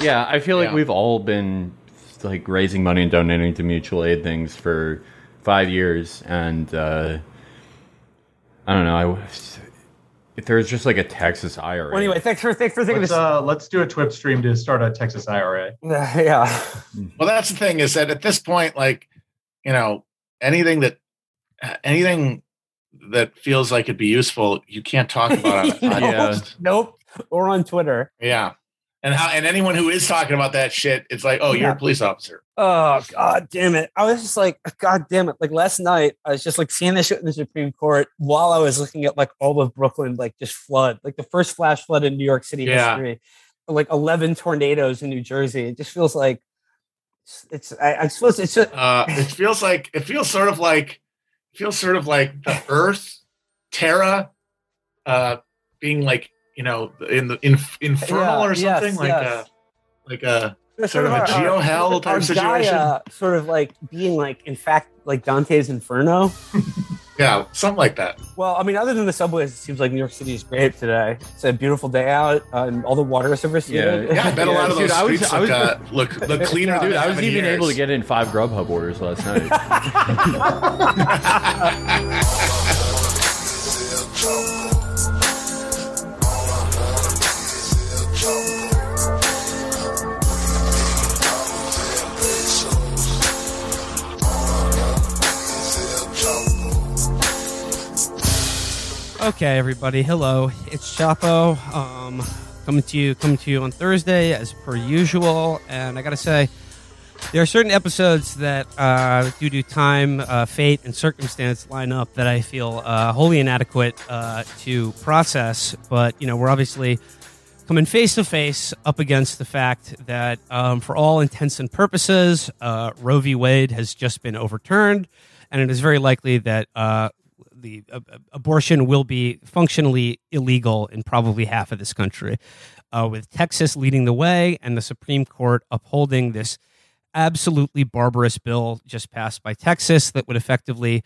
yeah, I feel like Yeah. we've all been like raising money and donating to mutual aid things for five years, and uh, I don't know. I if there's just like a Texas IRA. Well, anyway, thanks for thanks for thinking Let's, this. uh, let's do a Twitch stream to start a Texas IRA. yeah. Well, that's the thing is that at this point, like, you know, anything that anything that feels like it'd be useful, you can't talk about on a podcast. Nope. Or on Twitter. yeah. And how and anyone who is talking about that shit, it's like, oh, you're a police officer. Oh god damn it. I was just like, God damn it. Like last night, I was just like seeing this shit in the Supreme Court while I was looking at like all of Brooklyn like just flood. Like the first flash flood in New York City Yeah. history. Like eleven tornadoes in New Jersey. It just feels like it's, I, I suppose it's just, Uh, it feels like it feels sort of like it feels sort of like the Earth, Terra, uh, being like you know in the in, infernal Yeah, or yes, something like yes. a like a It's Sort of a our- our- geo-hell type our situation? Gaia sort of like being like in fact like Dante's Inferno. yeah something like that. Well, I mean, other than the subways, it seems like New York City is great today. It's a beautiful day out, uh, and all the water is receded. Yeah. Yeah, I bet a Yeah, lot of dude, those I was- streets I was- look, uh, look look cleaner. Dude, than I was have in even able to get in five Grubhub orders last night. Okay, everybody. Hello, it's Chapo. Um, coming to you, coming to you on Thursday as per usual. And I gotta say, there are certain episodes that, uh, due to time, uh, fate, and circumstance, line up that I feel uh, wholly inadequate uh, to process. But you know, we're obviously coming face to face up against the fact that, um, for all intents and purposes, uh, Roe v. Wade has just been overturned, and it is very likely that uh, the uh, abortion will be functionally illegal in probably half of this country, uh, with Texas leading the way and the Supreme Court upholding this absolutely barbarous bill just passed by Texas that would effectively.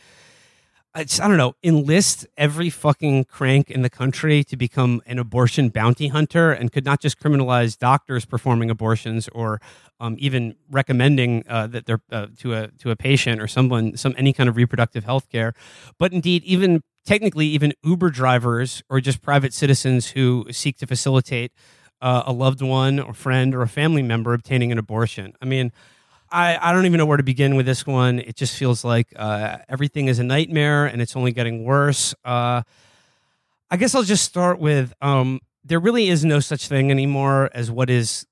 It's, I don't know, enlist every fucking crank in the country to become an abortion bounty hunter and could not just criminalize doctors performing abortions or um, even recommending uh, that they're uh, to a to a patient or someone some any kind of reproductive health care, but indeed even technically even Uber drivers or just private citizens who seek to facilitate uh, a loved one or friend or a family member obtaining an abortion. I mean, I, I don't even know where to begin with this one. It just feels like uh, everything is a nightmare and it's only getting worse. Uh, I guess I'll just start with um, there really is no such thing anymore as what is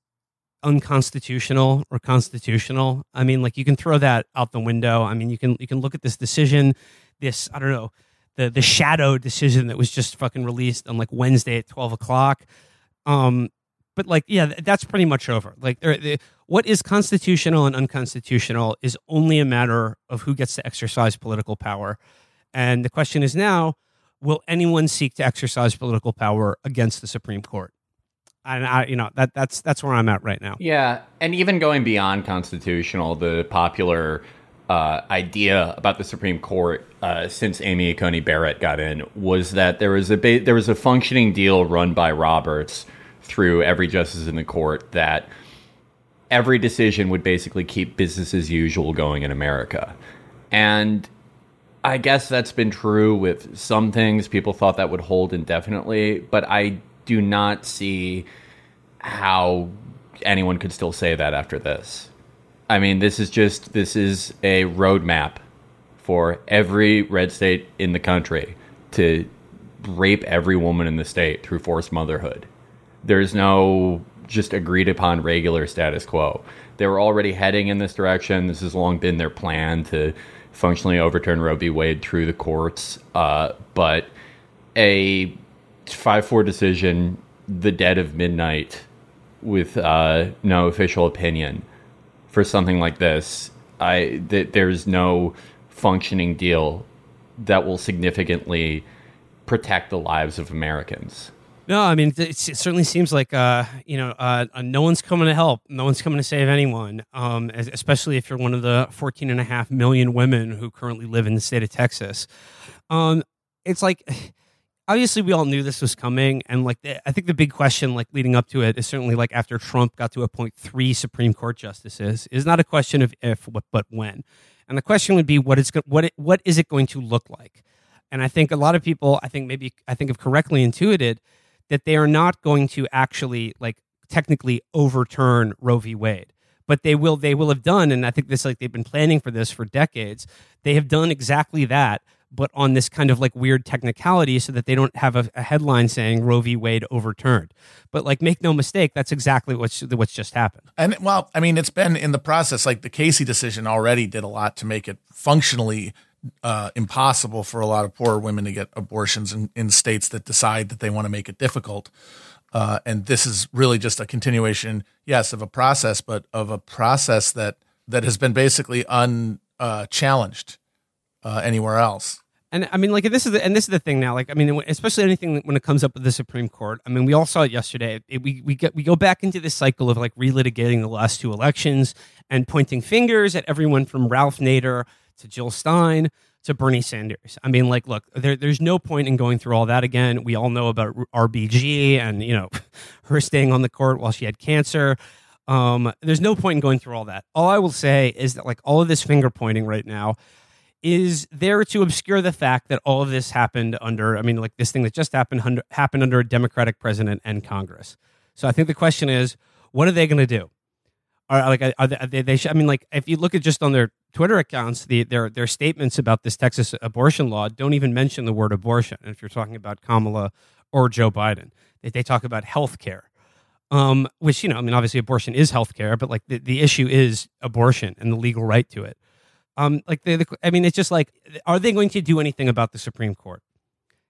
unconstitutional or constitutional. I mean, like you can throw that out the window. I mean, you can you can look at this decision, this I don't know, the the shadow decision that was just fucking released on like Wednesday at twelve o'clock. Um, but like, yeah, that's pretty much over. Like, there, the, what is constitutional and unconstitutional is only a matter of who gets to exercise political power. And the question is now, will anyone seek to exercise political power against the Supreme Court? And I, you know, that that's that's where I'm at right now. Yeah, and even going beyond constitutional, the popular uh, idea about the Supreme Court uh, since Amy Coney Barrett got in was that there was a ba- there was a functioning deal run by Roberts through every justice in the court that every decision would basically keep business as usual going in America, and I guess that's been true with some things. People thought that would hold indefinitely, but I do not see how anyone could still say that after this. I mean, this is just this is a roadmap for every red state in the country to rape every woman in the state through forced motherhood. There's no just agreed upon regular status quo. They were already heading in this direction. This has long been their plan to functionally overturn Roe v. Wade through the courts. Uh, but a 5 4 decision, the dead of midnight, with uh, no official opinion for something like this, I th- there's no functioning deal that will significantly protect the lives of Americans. No, I mean it certainly seems like uh, you know uh, uh, no one's coming to help, no one's coming to save anyone. Um, especially if you're one of the 14 and a half million women who currently live in the state of Texas. Um, it's like obviously we all knew this was coming and like i think the big question like leading up to it is certainly like after trump got to appoint three supreme court justices is not a question of if but when and the question would be what is what it, what is it going to look like and i think a lot of people i think maybe i think have correctly intuited that they are not going to actually like technically overturn roe v wade but they will they will have done and i think this like they've been planning for this for decades they have done exactly that but on this kind of like weird technicality so that they don't have a, a, headline saying Roe v. Wade overturned. But like, make no mistake, that's exactly what's what's just happened. And well, I mean, it's been in the process. Like the Casey decision already did a lot to make it functionally uh, impossible for a lot of poor women to get abortions in, in states that decide that they want to make it difficult. Uh, and this is really just a continuation, yes, of a process, but of a process that that has been basically unchallenged uh, uh, anywhere else. And I mean, like this is the, and this is the thing now. Like, I mean, especially anything when it comes up with the Supreme Court. I mean, we all saw it yesterday. It, we we get we go back into this cycle of like relitigating the last two elections and pointing fingers at everyone from Ralph Nader to Jill Stein to Bernie Sanders. I mean, like, look, there, there's no point in going through all that again. We all know about RBG and you know her staying on the court while she had cancer. Um, there's no point in going through all that. All I will say is that like all of this finger pointing right now is there to obscure the fact that all of this happened under, I mean, like this thing that just happened under, happened under a Democratic president and Congress. So I think the question is, what are they going to do? Are like are they, are they, they I mean, like if you look at just on their Twitter accounts, the, their their statements about this Texas abortion law don't even mention the word abortion. And if you're talking about Kamala or Joe Biden, they, they talk about health care. Um, which you know, I mean, obviously, abortion is health care, but like the, the issue is abortion and the legal right to it. Um, like the, I mean, it's just like, are they going to do anything about the Supreme Court?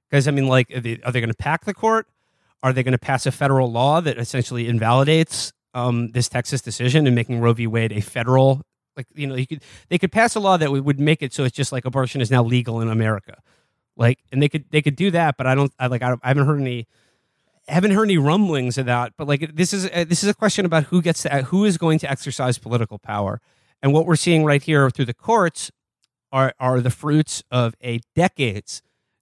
Because I mean, like, are they, they going to pack the court? Are they going to pass a federal law that essentially invalidates um, this Texas decision and making Roe v. Wade a federal? Like, you know, you could they could pass a law that would make it so it's just like abortion is now legal in America. Like, and they could they could do that, but I don't. I like I, I haven't heard any. haven't heard any rumblings of that, but like this is uh, this is a question about who gets to who is going to exercise political power and what we're seeing right here through the courts are, are the fruits of a decades,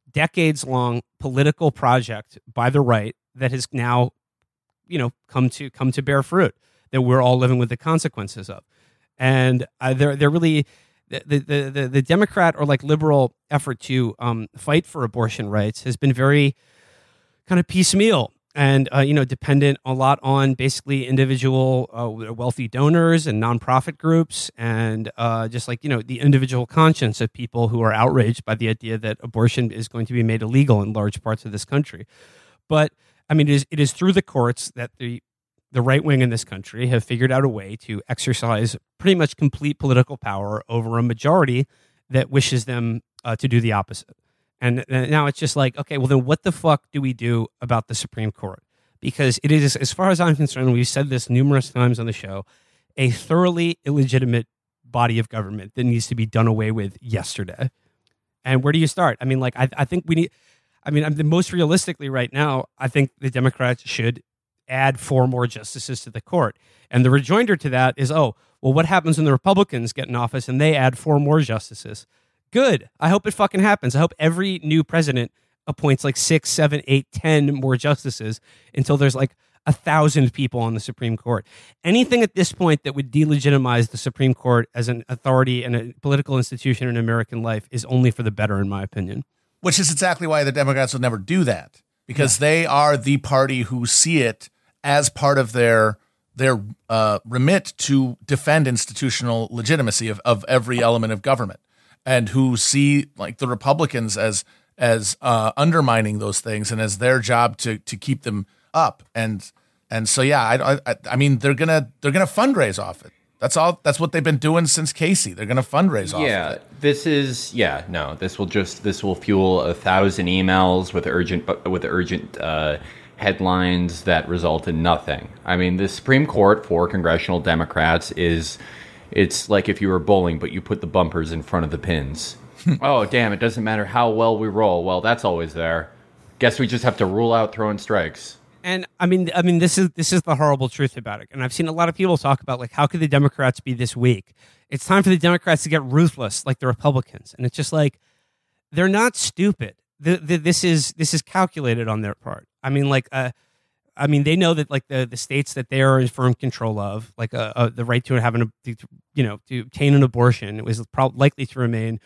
decades long political project by the right that has now, you know, come to come to bear fruit that we're all living with the consequences of. And uh, they're they're really the, the the the Democrat or like liberal effort to um, fight for abortion rights has been very kind of piecemeal. And uh, you know dependent a lot on basically individual uh, wealthy donors and nonprofit groups and uh, just like you know the individual conscience of people who are outraged by the idea that abortion is going to be made illegal in large parts of this country. But i mean it is, it is through the courts that the the right wing in this country have figured out a way to exercise pretty much complete political power over a majority that wishes them uh, to do the opposite and now it's just like, okay, well, then what the fuck do we do about the Supreme Court? Because it is, as far as I'm concerned, we've said this numerous times on the show, a thoroughly illegitimate body of government that needs to be done away with yesterday. And where do you start? I mean, like, I, I think we need, I mean, I'm the most realistically right now, I think the Democrats should add four more justices to the court. And the rejoinder to that is, oh, well, what happens when the Republicans get in office and they add four more justices? Good. I hope it fucking happens. I hope every new president appoints like six, seven, eight, ten more justices until there's like a thousand people on the Supreme Court. Anything at this point that would delegitimize the Supreme Court as an authority and a political institution in American life is only for the better, in my opinion. Which is exactly why the Democrats will never do that because yeah. they are the party who see it as part of their their uh, remit to defend institutional legitimacy of, of every element of government and who see like the Republicans as as uh, undermining those things and as their job to to keep them up and and so yeah I, I I mean they're gonna they're gonna fundraise off it that's all that's what they've been doing since Casey they're gonna fundraise off yeah this is yeah no this will just this will fuel a thousand emails with urgent with urgent uh, headlines that result in nothing I mean the Supreme Court for congressional Democrats is it's like if you were bowling, but you put the bumpers in front of the pins. oh, damn, it doesn't matter how well we roll. Well, that's always there. Guess we just have to rule out throwing strikes. And I mean, I mean, this is this is the horrible truth about it. And I've seen a lot of people talk about like, how could the Democrats be this weak? It's time for the Democrats to get ruthless, like the Republicans. And it's just like they're not stupid. the, the, this is this is calculated on their part. I mean, like, uh, I mean, they know that like the the states that they are in firm control of, like uh, uh, the right to having a, you know, to obtain an abortion is likely to remain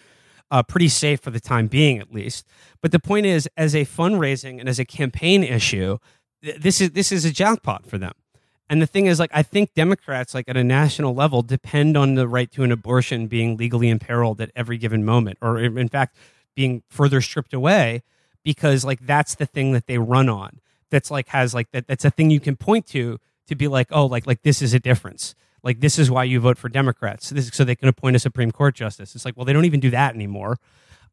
uh, pretty safe for the time being, at least. But the point is, as a fundraising and as a campaign issue, this is this is a jackpot for them. And the thing is, like, I think Democrats, like at a national level, depend on the right to an abortion being legally imperiled at every given moment, or in fact, being further stripped away, because like that's the thing that they run on. That's like has like that. That's a thing you can point to to be like, oh, like like this is a difference. Like this is why you vote for Democrats, this, so they can appoint a Supreme Court justice. It's like, well, they don't even do that anymore.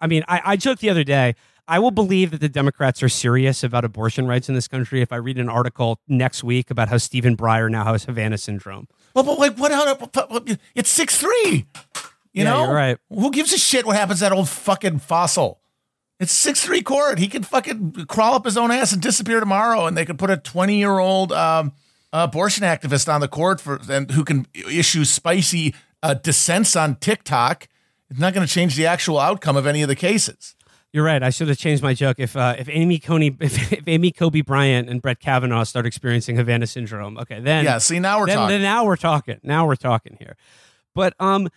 I mean, I, I joked the other day. I will believe that the Democrats are serious about abortion rights in this country if I read an article next week about how Stephen Breyer now has Havana syndrome. Well, but like, what? It's six three. You Yeah, know, you're right. Who gives a shit what happens to that old fucking fossil? It's six three court. He can fucking crawl up his own ass and disappear tomorrow, and they could put a twenty year old um, abortion activist on the court for and who can issue spicy uh, dissents on TikTok. It's not going to change the actual outcome of any of the cases. You're right. I should have changed my joke. If uh, if Amy Coney, if, if Amy Kobe Bryant and Brett Kavanaugh start experiencing Havana syndrome, okay, then Yeah, see, now we're then, talking. then now we're talking. Now we're talking here. But um,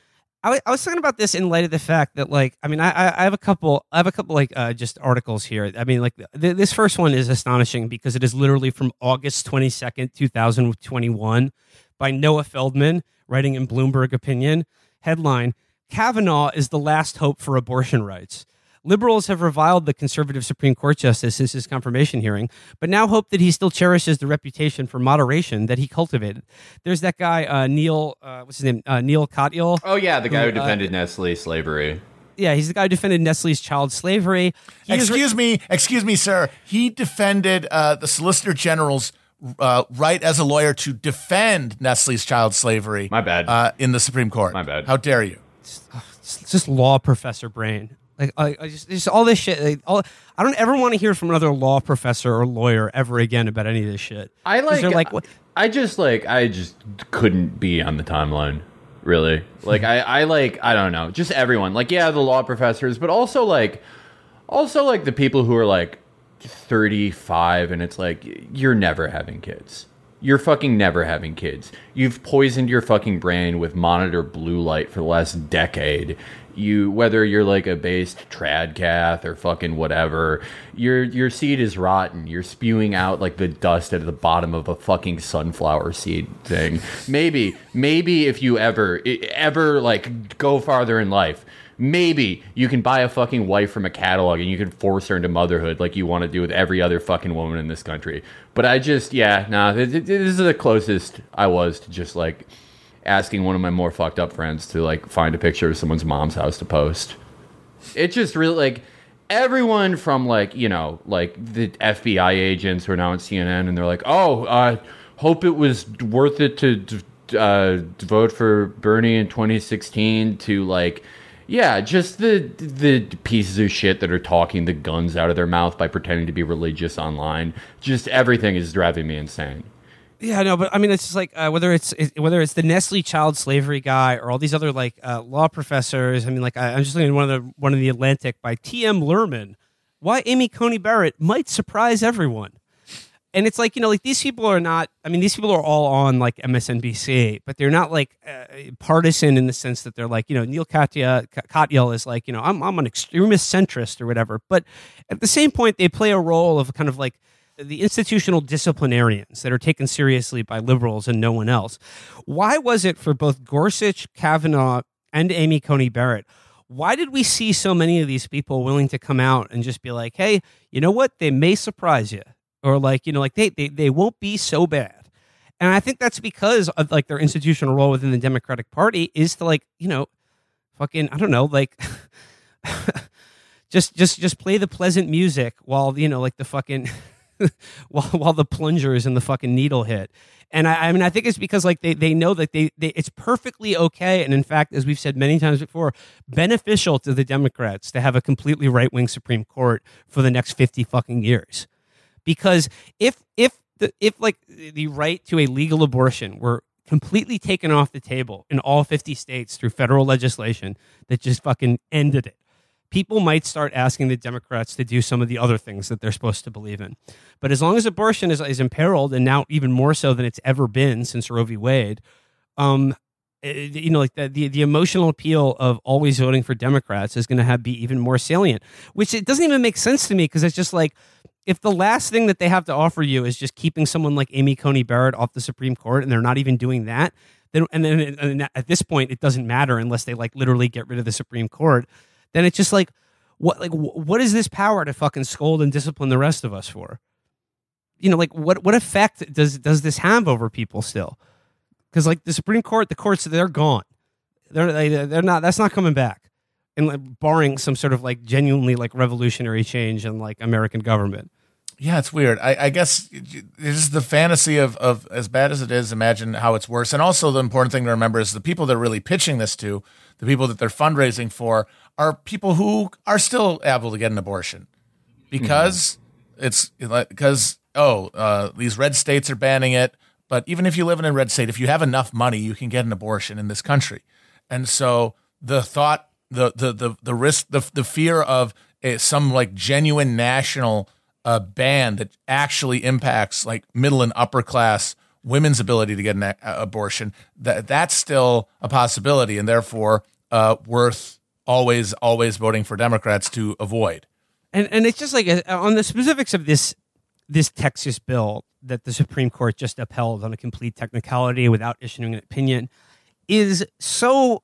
I, I was talking about this in light of the fact that like I mean I I have a couple I have a couple like uh, just articles here. I mean like th- this first one is astonishing because it is literally from August twenty second two thousand twenty one by Noah Feldman writing in Bloomberg Opinion headline Kavanaugh is the last hope for abortion rights. Liberals have reviled the conservative Supreme Court justice since his confirmation hearing, but now hope that he still cherishes the reputation for moderation that he cultivated. There's that guy uh, Neil, uh, what's his name? Uh, Neil Katyal. Oh yeah, the guy who Who, uh, defended Nestle slavery. Yeah, he's the guy who defended Nestle's child slavery. He is- Excuse me, excuse me, sir. He defended uh, the Solicitor General's uh, right as a lawyer to defend Nestle's child slavery. My bad. Uh, in the Supreme Court. My bad. How dare you? it's just law professor brain. Like I, I just, just all this shit. Like, all, I don't ever want to hear from another law professor or lawyer ever again about any of this shit. I like. like, what? I just like. I just couldn't be on the timeline. Really, like I. I like. I don't know. Just everyone. Like, yeah, the law professors, but also like, also like the people who are like thirty-five, and it's like you're never having kids. You're fucking never having kids. You've poisoned your fucking brain with monitor blue light for the last decade. You whether you're like a based tradcath or fucking whatever, your your seed is rotten. You're spewing out like the dust at the bottom of a fucking sunflower seed thing. Maybe, maybe if you ever ever like go farther in life, maybe you can buy a fucking wife from a catalog and you can force her into motherhood like you want to do with every other fucking woman in this country. But I just, yeah, nah, th- th- this is the closest I was to just like asking one of my more fucked up friends to like find a picture of someone's mom's house to post. It just really like everyone from like you know like the FBI agents who are now on CNN and they're like, oh, I hope it was worth it to uh, vote for Bernie in 2016 to like. Yeah, just the the pieces of shit that are talking the guns out of their mouth by pretending to be religious online. Just everything is driving me insane. Yeah, no, but I mean, it's just like uh, whether it's it, whether it's the Nestle child slavery guy or all these other like uh, law professors. I mean, like I, I'm just looking at one of the one of the Atlantic by T. M. Lerman. Why Amy Coney Barrett might surprise everyone, and it's like you know, like these people are not. I mean, these people are all on like MSNBC, but they're not like uh, partisan in the sense that they're like you know Neil Katyal, Katyal is like you know I'm I'm an extremist centrist or whatever, but at the same point they play a role of kind of like the institutional disciplinarians that are taken seriously by liberals and no one else. Why was it for both Gorsuch, Kavanaugh, and Amy Coney Barrett? Why did we see so many of these people willing to come out and just be like, hey, you know what? They may surprise you. Or like, you know, like they, they, they won't be so bad. And I think that's because of like their institutional role within the Democratic Party is to like, you know, fucking, I don't know, like just just just play the pleasant music while, you know, like the fucking while while the plunger is in the fucking needle hit. And I, I mean, I think it's because like they, they know that they, they it's perfectly okay, and in fact, as we've said many times before, beneficial to the Democrats to have a completely right wing Supreme Court for the next fifty fucking years, because if if the if like the right to a legal abortion were completely taken off the table in all fifty states through federal legislation that just fucking ended it, people might start asking the Democrats to do some of the other things that they're supposed to believe in. But as long as abortion is, is imperiled, and now even more so than it's ever been since Roe v. Wade, um, it- you know, like the, the the emotional appeal of always voting for Democrats is going to be even more salient. Which it doesn't even make sense to me because it's just like if the last thing that they have to offer you is just keeping someone like Amy Coney Barrett off the Supreme Court, and they're not even doing that, then and then and at this point it doesn't matter unless they like literally get rid of the Supreme Court. Then it's just like what like what is this power to fucking scold and discipline the rest of us for? You know, like what what effect does does this have over people still? Because like the Supreme Court, the courts they're gone. They're they, they're not. That's not coming back, and like, barring some sort of like genuinely like revolutionary change in like American government. Yeah, it's weird. I, I guess this is the fantasy of, of as bad as it is, imagine how it's worse. And also, the important thing to remember is the people they're really pitching this to, the people that they're fundraising for, are people who are still able to get an abortion because it's because, oh, uh, these red states are banning it. But even if you live in a red state, if you have enough money, you can get an abortion in this country. And so the thought, the the the the risk, the the fear of a, some like genuine national uh, ban that actually impacts like middle and upper class women's ability to get an a- abortion, that that's still a possibility, and therefore uh, worth always always voting for Democrats to avoid. and and it's just like uh, on the specifics of this this Texas bill that the Supreme Court just upheld on a complete technicality without issuing an opinion is so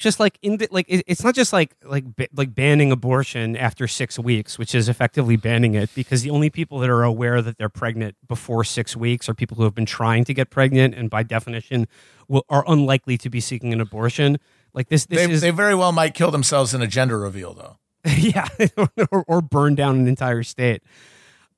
just like in the, like it- it's not just like like like banning abortion after 6 weeks which is effectively banning it because the only people that are aware that they're pregnant before 6 weeks are people who have been trying to get pregnant and by definition will, are unlikely to be seeking an abortion like this this They, is they very well might kill themselves in a gender reveal, though. yeah, or, or burn down an entire state.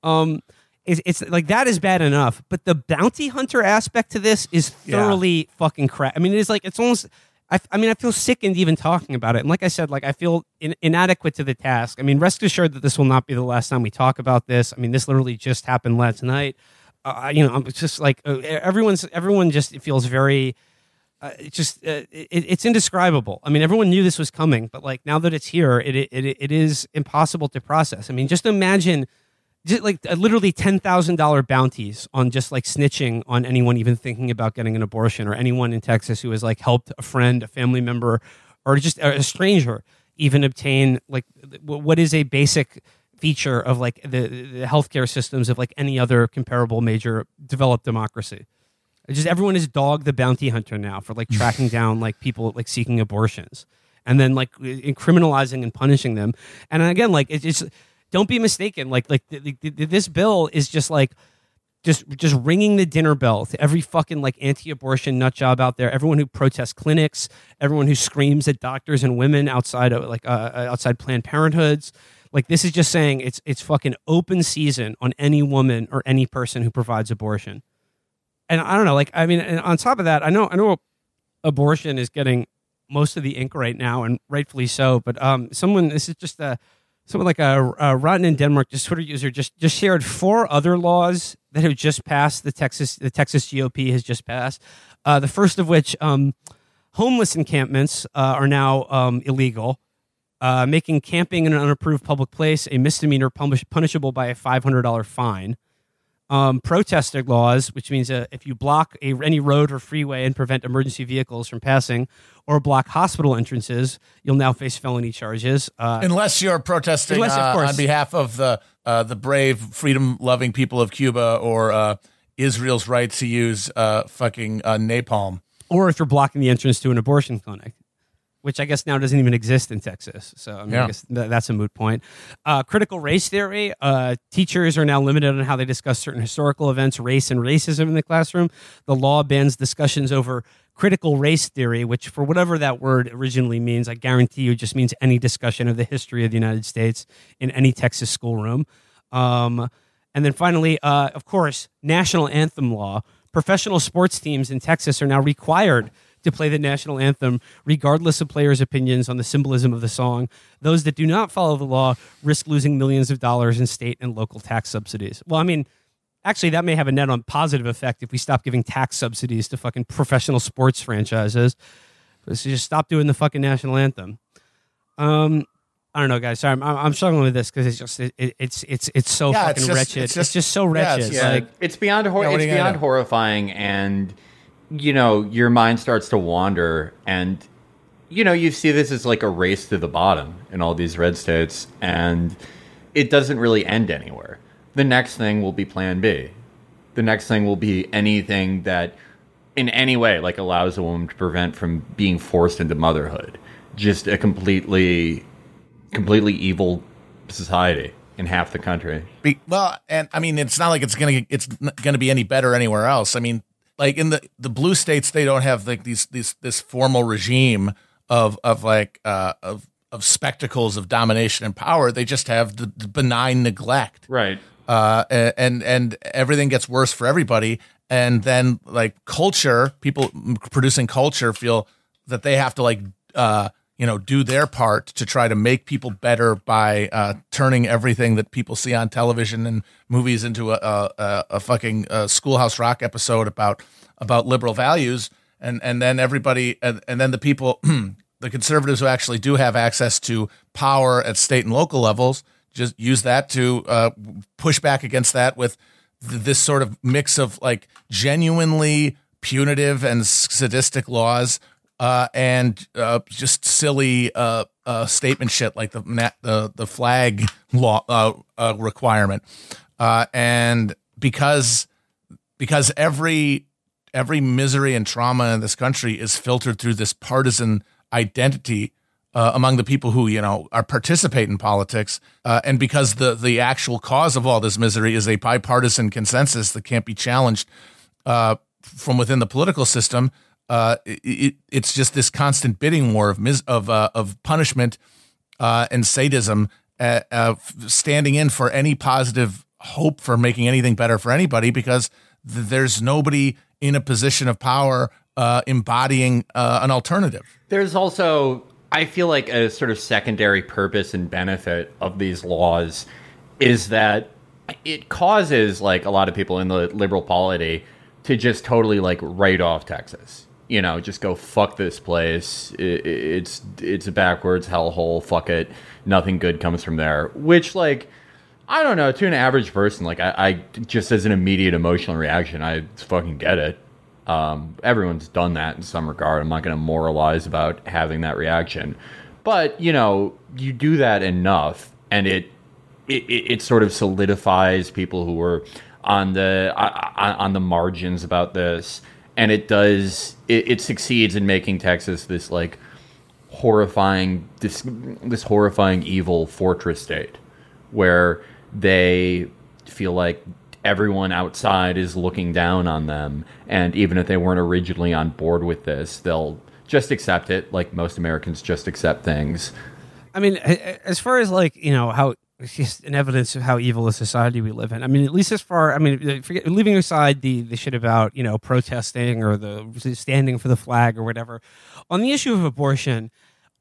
Um, it's, it's like that is bad enough, but the bounty hunter aspect to this is Yeah. thoroughly fucking crap. I mean, it's like it's almost. I, I mean, I feel sickened even talking about it. And like I said, like I feel in, inadequate to the task. I mean, rest assured that this will not be the last time we talk about this. I mean, this literally just happened last night. Uh, you know, I'm just like uh, everyone's. Everyone just feels very uh, just uh, it, it's indescribable. I mean, everyone knew this was coming, but like now that it's here, it it, it is impossible to process. I mean, just imagine, just like uh, literally ten thousand dollar bounties on just like snitching on anyone even thinking about getting an abortion, or anyone in Texas who has like helped a friend, a family member, or just a stranger even obtain like what is a basic feature of like the, the healthcare systems of like any other comparable major developed democracy. Just everyone is dog the bounty hunter now for like tracking down like people like seeking abortions and then like in criminalizing and punishing them. And again, like it's just don't be mistaken. Like like th- th- th- this bill is just like just just ringing the dinner bell to every fucking like anti-abortion nut job out there. Everyone who protests clinics, everyone who screams at doctors and women outside of like uh, outside Planned Parenthoods. Like this is just saying it's it's fucking open season on any woman or any person who provides abortion and I don't know, like I mean, and on top of that, I know I know abortion is getting most of the ink right now, and rightfully so. But um, someone this is just a someone like a, a Rotten in Denmark, just Twitter user, just just shared four other laws that have just passed. The Texas the Texas GOP has just passed. Uh, the first of which, um, homeless encampments uh, are now um, illegal. Uh, making camping in an unapproved public place a misdemeanor punish- punishable by a $500 fine um, protester laws, which means uh, if you block a, any road or freeway and prevent emergency vehicles from passing, or block hospital entrances, you'll now face felony charges. Uh, Unless you're protesting Unless, of uh, on behalf of the uh, the brave, freedom-loving people of Cuba or uh, Israel's right to use uh, fucking uh, napalm. or if you're blocking the entrance to an abortion clinic, which I guess now doesn't even exist in Texas. So I, mean, Yeah. I guess th- that's a moot point. Uh, critical race theory. Uh, teachers are now limited on how they discuss certain historical events, race, and racism in the classroom. The law bans discussions over critical race theory, which, for whatever that word originally means, I guarantee you just means any discussion of the history of the United States in any Texas schoolroom. Um, and then finally, uh, of course, national anthem law. Professional sports teams in Texas are now required to play the national anthem, regardless of players' opinions on the symbolism of the song. Those that do not follow the law risk losing millions of dollars in state and local tax subsidies. Well, I mean, actually, that may have a net on positive effect if we stop giving tax subsidies to fucking professional sports franchises. So just stop doing the fucking national anthem. Um, I don't know, guys. Sorry, I'm, I'm struggling with this because it's just it, it, it's it's it's so Yeah, fucking it's just- wretched. it's It's just- just, so yeah, wretched. it's- Yeah, Like it's beyond hor- Yeah, it's beyond horrifying, and you know your mind starts to wander, and you know you see this as like a race to the bottom in all these red states, and it doesn't really end anywhere. The next thing will be Plan B. The next thing will be anything that, in any way, like allows a woman to prevent from being forced into motherhood. Just a completely, completely evil society in half the country. Be, well, and I mean, it's not like it's gonna it's gonna be any better anywhere else. I mean, like in the the blue states, they don't have like these these this formal regime of of like uh of of spectacles of domination and power. They just have the, the benign neglect. Right. uh, and and everything gets worse for everybody. And then like culture, people producing culture feel that they have to like uh, you know do their part to try to make people better by uh, turning everything that people see on television and movies into a a, a, fucking uh, Schoolhouse Rock episode about about liberal values. And and then everybody and, and then the people the conservatives who actually do have access to power at state and local levels just use that to uh, push back against that with th- this sort of mix of like genuinely punitive and sadistic laws uh, and uh, just silly uh, uh, statement shit like the the the flag law uh, uh, requirement, and because because every every misery and trauma in this country is filtered through this partisan identity uh, among the people who you know are participate in politics, uh, and because the the actual cause of all this misery is a bipartisan consensus that can't be challenged uh, from within the political system. Uh, it, it, it's just this constant bidding war of mis- of uh, of punishment uh, and sadism, uh, uh, standing in for any positive hope for making anything better for anybody because th- there's nobody in a position of power embodying an alternative. There's also, I feel like, a sort of secondary purpose and benefit of these laws is that it causes like a lot of people in the liberal polity to just totally like write off Texas. You know, just go fuck this place. It, it's it's a backwards hellhole. Fuck it. Nothing good comes from there. Which like. I don't know. To an average person, like I, I just as an immediate emotional reaction, I fucking get it. Um, everyone's done that in some regard. I'm not going to moralize about having that reaction, but you know, you do that enough, and it it, it, sort of solidifies people who were on the on, on the margins about this, and it does it, it succeeds in making Texas this like horrifying this this horrifying evil fortress state where they feel like everyone outside is looking down on them. And even if they weren't originally on board with this they'll just accept it like most Americans just accept things. I mean, as far as like you know how just an evidence of how evil a society we live in. I mean, at least as far I mean, forget, leaving aside the the shit about you know protesting or the standing for the flag or whatever, on the issue of abortion,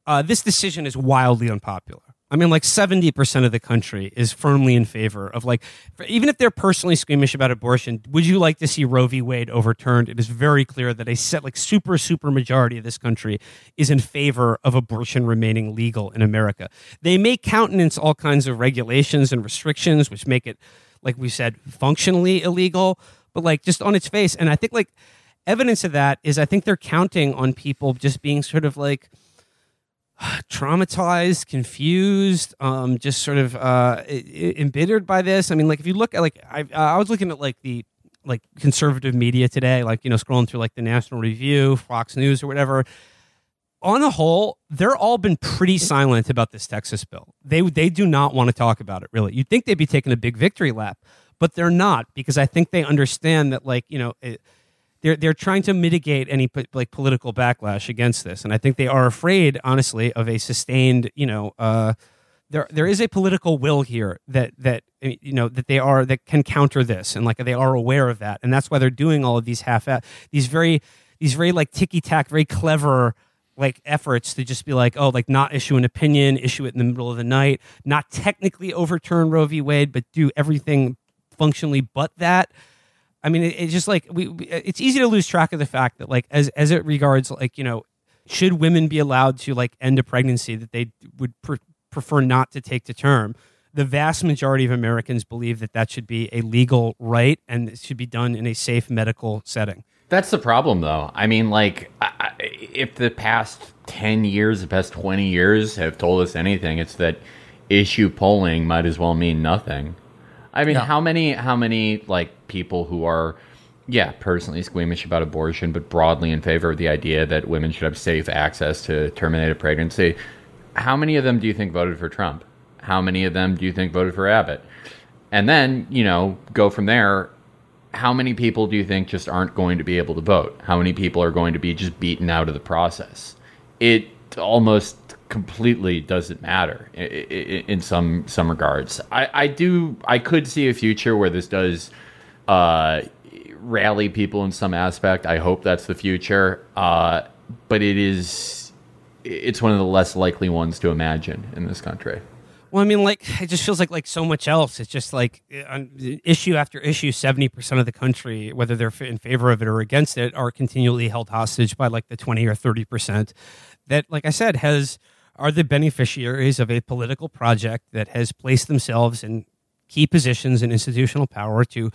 uh, this decision is wildly unpopular. I mean, like seventy percent of the country is firmly in favor of like, even if they're personally squeamish about abortion, would you like to see Roe v. Wade overturned? It is very clear that a set like super super majority of this country is in favor of abortion remaining legal in America. They may countenance all kinds of regulations and restrictions, which make it, like we said, functionally illegal, but like just on its face. And I think like evidence of that is I think they're counting on people just being sort of like traumatized, confused, um, just sort of uh, embittered by this. I mean, like if you look at like I, I was looking at like the like conservative media today, like you know scrolling through like the National Review, Fox News, or whatever. On the whole, they're all been pretty silent about this Texas bill. They they do not want to talk about it. Really, you'd think they'd be taking a big victory lap, but they're not because I think they understand that like you know. It, they're they're trying to mitigate any like political backlash against this, and I think they are afraid, honestly, of a sustained, you know, uh, there there is a political will here that that uh, you know that they are that can counter this, and like they are aware of that, and that's why they're doing all of these half these very these very like ticky tack, very clever like efforts to just be like, oh, like not issue an opinion, issue it in the middle of the night, not technically overturn Roe v. Wade, but do everything functionally but that. I mean, it, it's just like we, we. Uh, it's easy to lose track of the fact that, like, as as it regards, like, you know, should women be allowed to like end a pregnancy that they would per, prefer not to take to term. The vast majority of Americans believe that that should be a legal right and it should be done in a safe medical setting. That's the problem, though. I mean, like, I, if the past 10 years, the past 20 years have told us anything, it's that issue polling might as well mean nothing. I mean, Yeah. how many, how many, like, people who are, yeah, personally squeamish about abortion, but broadly in favor of the idea that women should have safe access to terminate a pregnancy, how many of them do you think voted for Trump? How many of them do you think voted for Abbott? And then, you know, go from there how many people do you think just aren't going to be able to vote? How many people are going to be just beaten out of the process? It almost completely doesn't matter in some some regards. I, I do I could see a future where this does uh, rally people in some aspect. I hope that's the future, uh, but it is it's one of the less likely ones to imagine in this country. Well, I mean, like it just feels like like so much else. It's just like uh, on issue after issue, seventy percent of the country, whether they're in favor of it or against it, are continually held hostage by like the twenty or thirty percent that, like I said, has are the beneficiaries of a political project that has placed themselves in key positions in institutional power to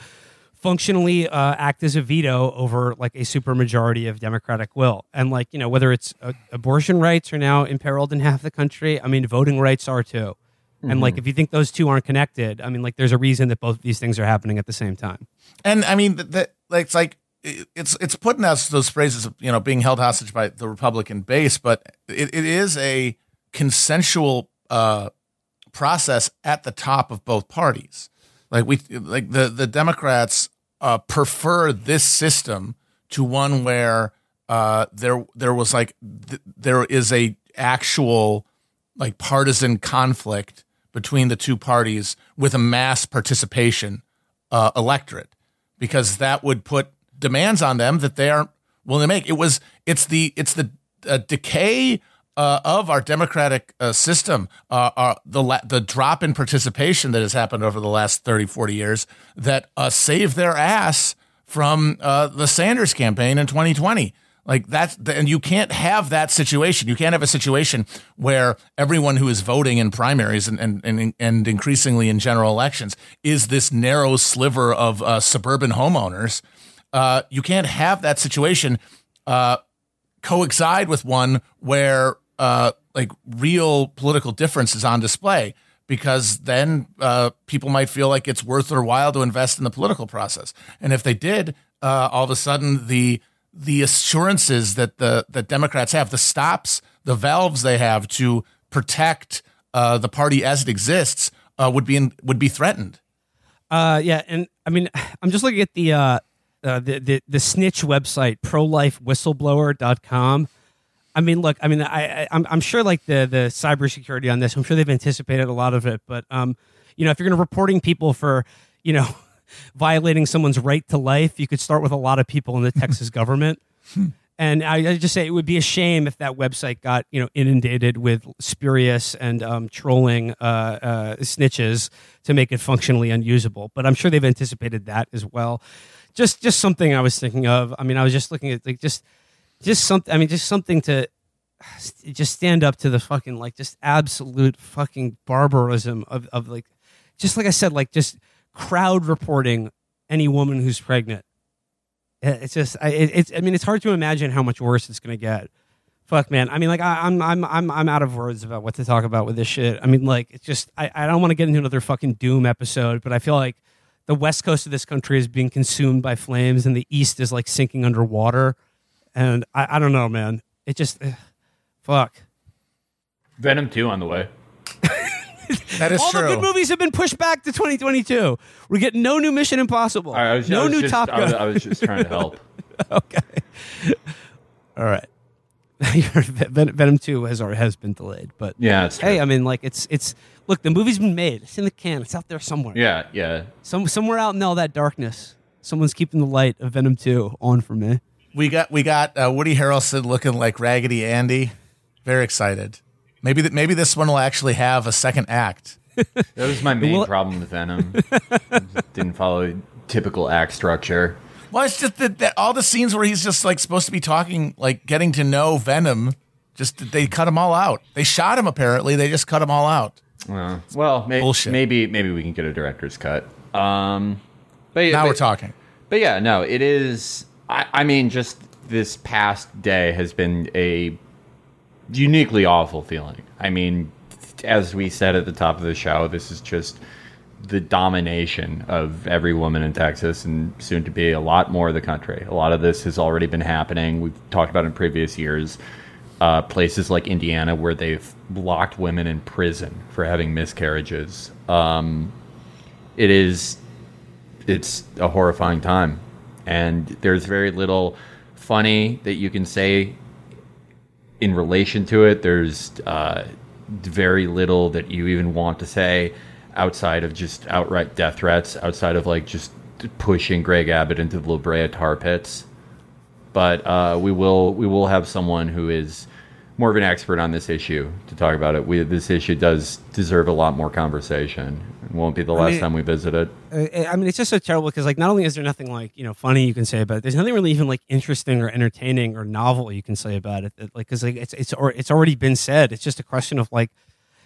functionally uh, act as a veto over like a supermajority of democratic will. And like you know whether it's uh, abortion rights are now imperiled in half the country i mean voting rights are too. And like if you think those two aren't connected i mean like there's a reason that both of these things are happening at the same time. And I mean, that it's like it's it's putting us those phrases of you know being held hostage by the Republican base, but it, it is a consensual uh, process at the top of both parties. Like we like the the Democrats uh, prefer this system to one where uh, there there was like th- there is a actual like partisan conflict between the two parties with a mass participation uh, electorate because that would put demands on them that they aren't willing to make. It was it's the it's the uh, decay uh, of our democratic uh, system, uh, uh, the la- the drop in participation that has happened over the last 30, 40 years that uh, saved their ass from uh, the Sanders campaign in 2020. Like that's and you can't have that situation. You can't have a situation where everyone who is voting in primaries and and and, and increasingly in general elections is this narrow sliver of uh, suburban homeowners. Uh, you can't have that situation uh, coincide with one where uh, like real political differences on display because then uh, people might feel like it's worth their while to invest in the political process. And if they did, uh, all of a sudden the the assurances that the that Democrats have, the stops, the valves they have to protect uh, the party as it exists, uh, would be in, would be threatened. Uh, yeah, and I mean, I'm just looking at the uh, the, the the snitch website, prolifewhistleblower.com. I mean, look, I mean, I, I I'm I'm sure like the the cybersecurity on this, I'm sure they've anticipated a lot of it, but um, you know, if you're going to reporting people for, you know, violating someone's right to life, you could start with a lot of people in the Texas government. And I, I just say it would be a shame if that website got you know inundated with spurious and um, trolling uh, uh, snitches to make it functionally unusable. But I'm sure they've anticipated that as well. Just just something I was thinking of. I mean, I was just looking at like just just something. I mean, just something to just stand up to the fucking like just absolute fucking barbarism of of like just like I said, like just crowd reporting any woman who's pregnant. Uh, It's just, I, it- it's. I mean, it's hard to imagine how much worse it's gonna get. Fuck, man. I mean, like, I, I'm, I'm, I'm, I'm out of words about what to talk about with this shit. I mean, like, it's just, I, I don't want to get into another fucking doom episode, but I feel like the west coast of this country is being consumed by flames, and the east is like sinking underwater. And I, I don't know, man. It just, eh, fuck. Venom 2 on the way. That is All true. the good movies have been pushed back to 2022. We're getting no new Mission Impossible. I was, no was new just, Top I was, Gun. I was just trying to help. okay. All right. Ven- Venom 2 has already has been delayed, but Yeah, it's true. hey, I mean, like it's it's look, the movie's been made. It's in the can. It's out there somewhere. yeah, yeah. Some somewhere out in all that darkness, someone's keeping the light of Venom 2 on for me. We got we got uh, Woody Harrelson looking like Raggedy Andy. Very excited. Maybe that maybe this one will actually have a second act. That was my main Well- problem with Venom. Didn't follow typical act structure. Well, it's just that, that all the scenes where he's just like supposed to be talking, like getting to know Venom, Just they cut them all out. They shot him. Apparently, they just cut them all out. Uh, well, may- Bullshit. maybe maybe we can get a director's cut. Um, but Now but, we're talking. But yeah, no, it is. I, I mean, just this past day has been a uniquely awful feeling. I mean, as we said at the top of the show, this is just the domination of every woman in Texas and soon to be a lot more of the country. A lot of this has already been happening. We've talked about in previous years. Uh, places like Indiana where they've locked women in prison for having miscarriages. Um, it is it's a horrifying time and there's very little funny that you can say in relation to it. There's uh, very little that you even want to say outside of just outright death threats outside of like just pushing greg abbott into the la brea tar pits. But uh, we will we will have someone who is more of an expert on this issue to talk about it. We, this issue does deserve a lot more conversation. It won't be the last mean- time we visit it. I mean, it's just so terrible because, like, not only is there nothing like you know funny you can say about it, there's nothing really even like interesting or entertaining or novel you can say about it. Like, because like it's it's or, it's already been said. It's just a question of like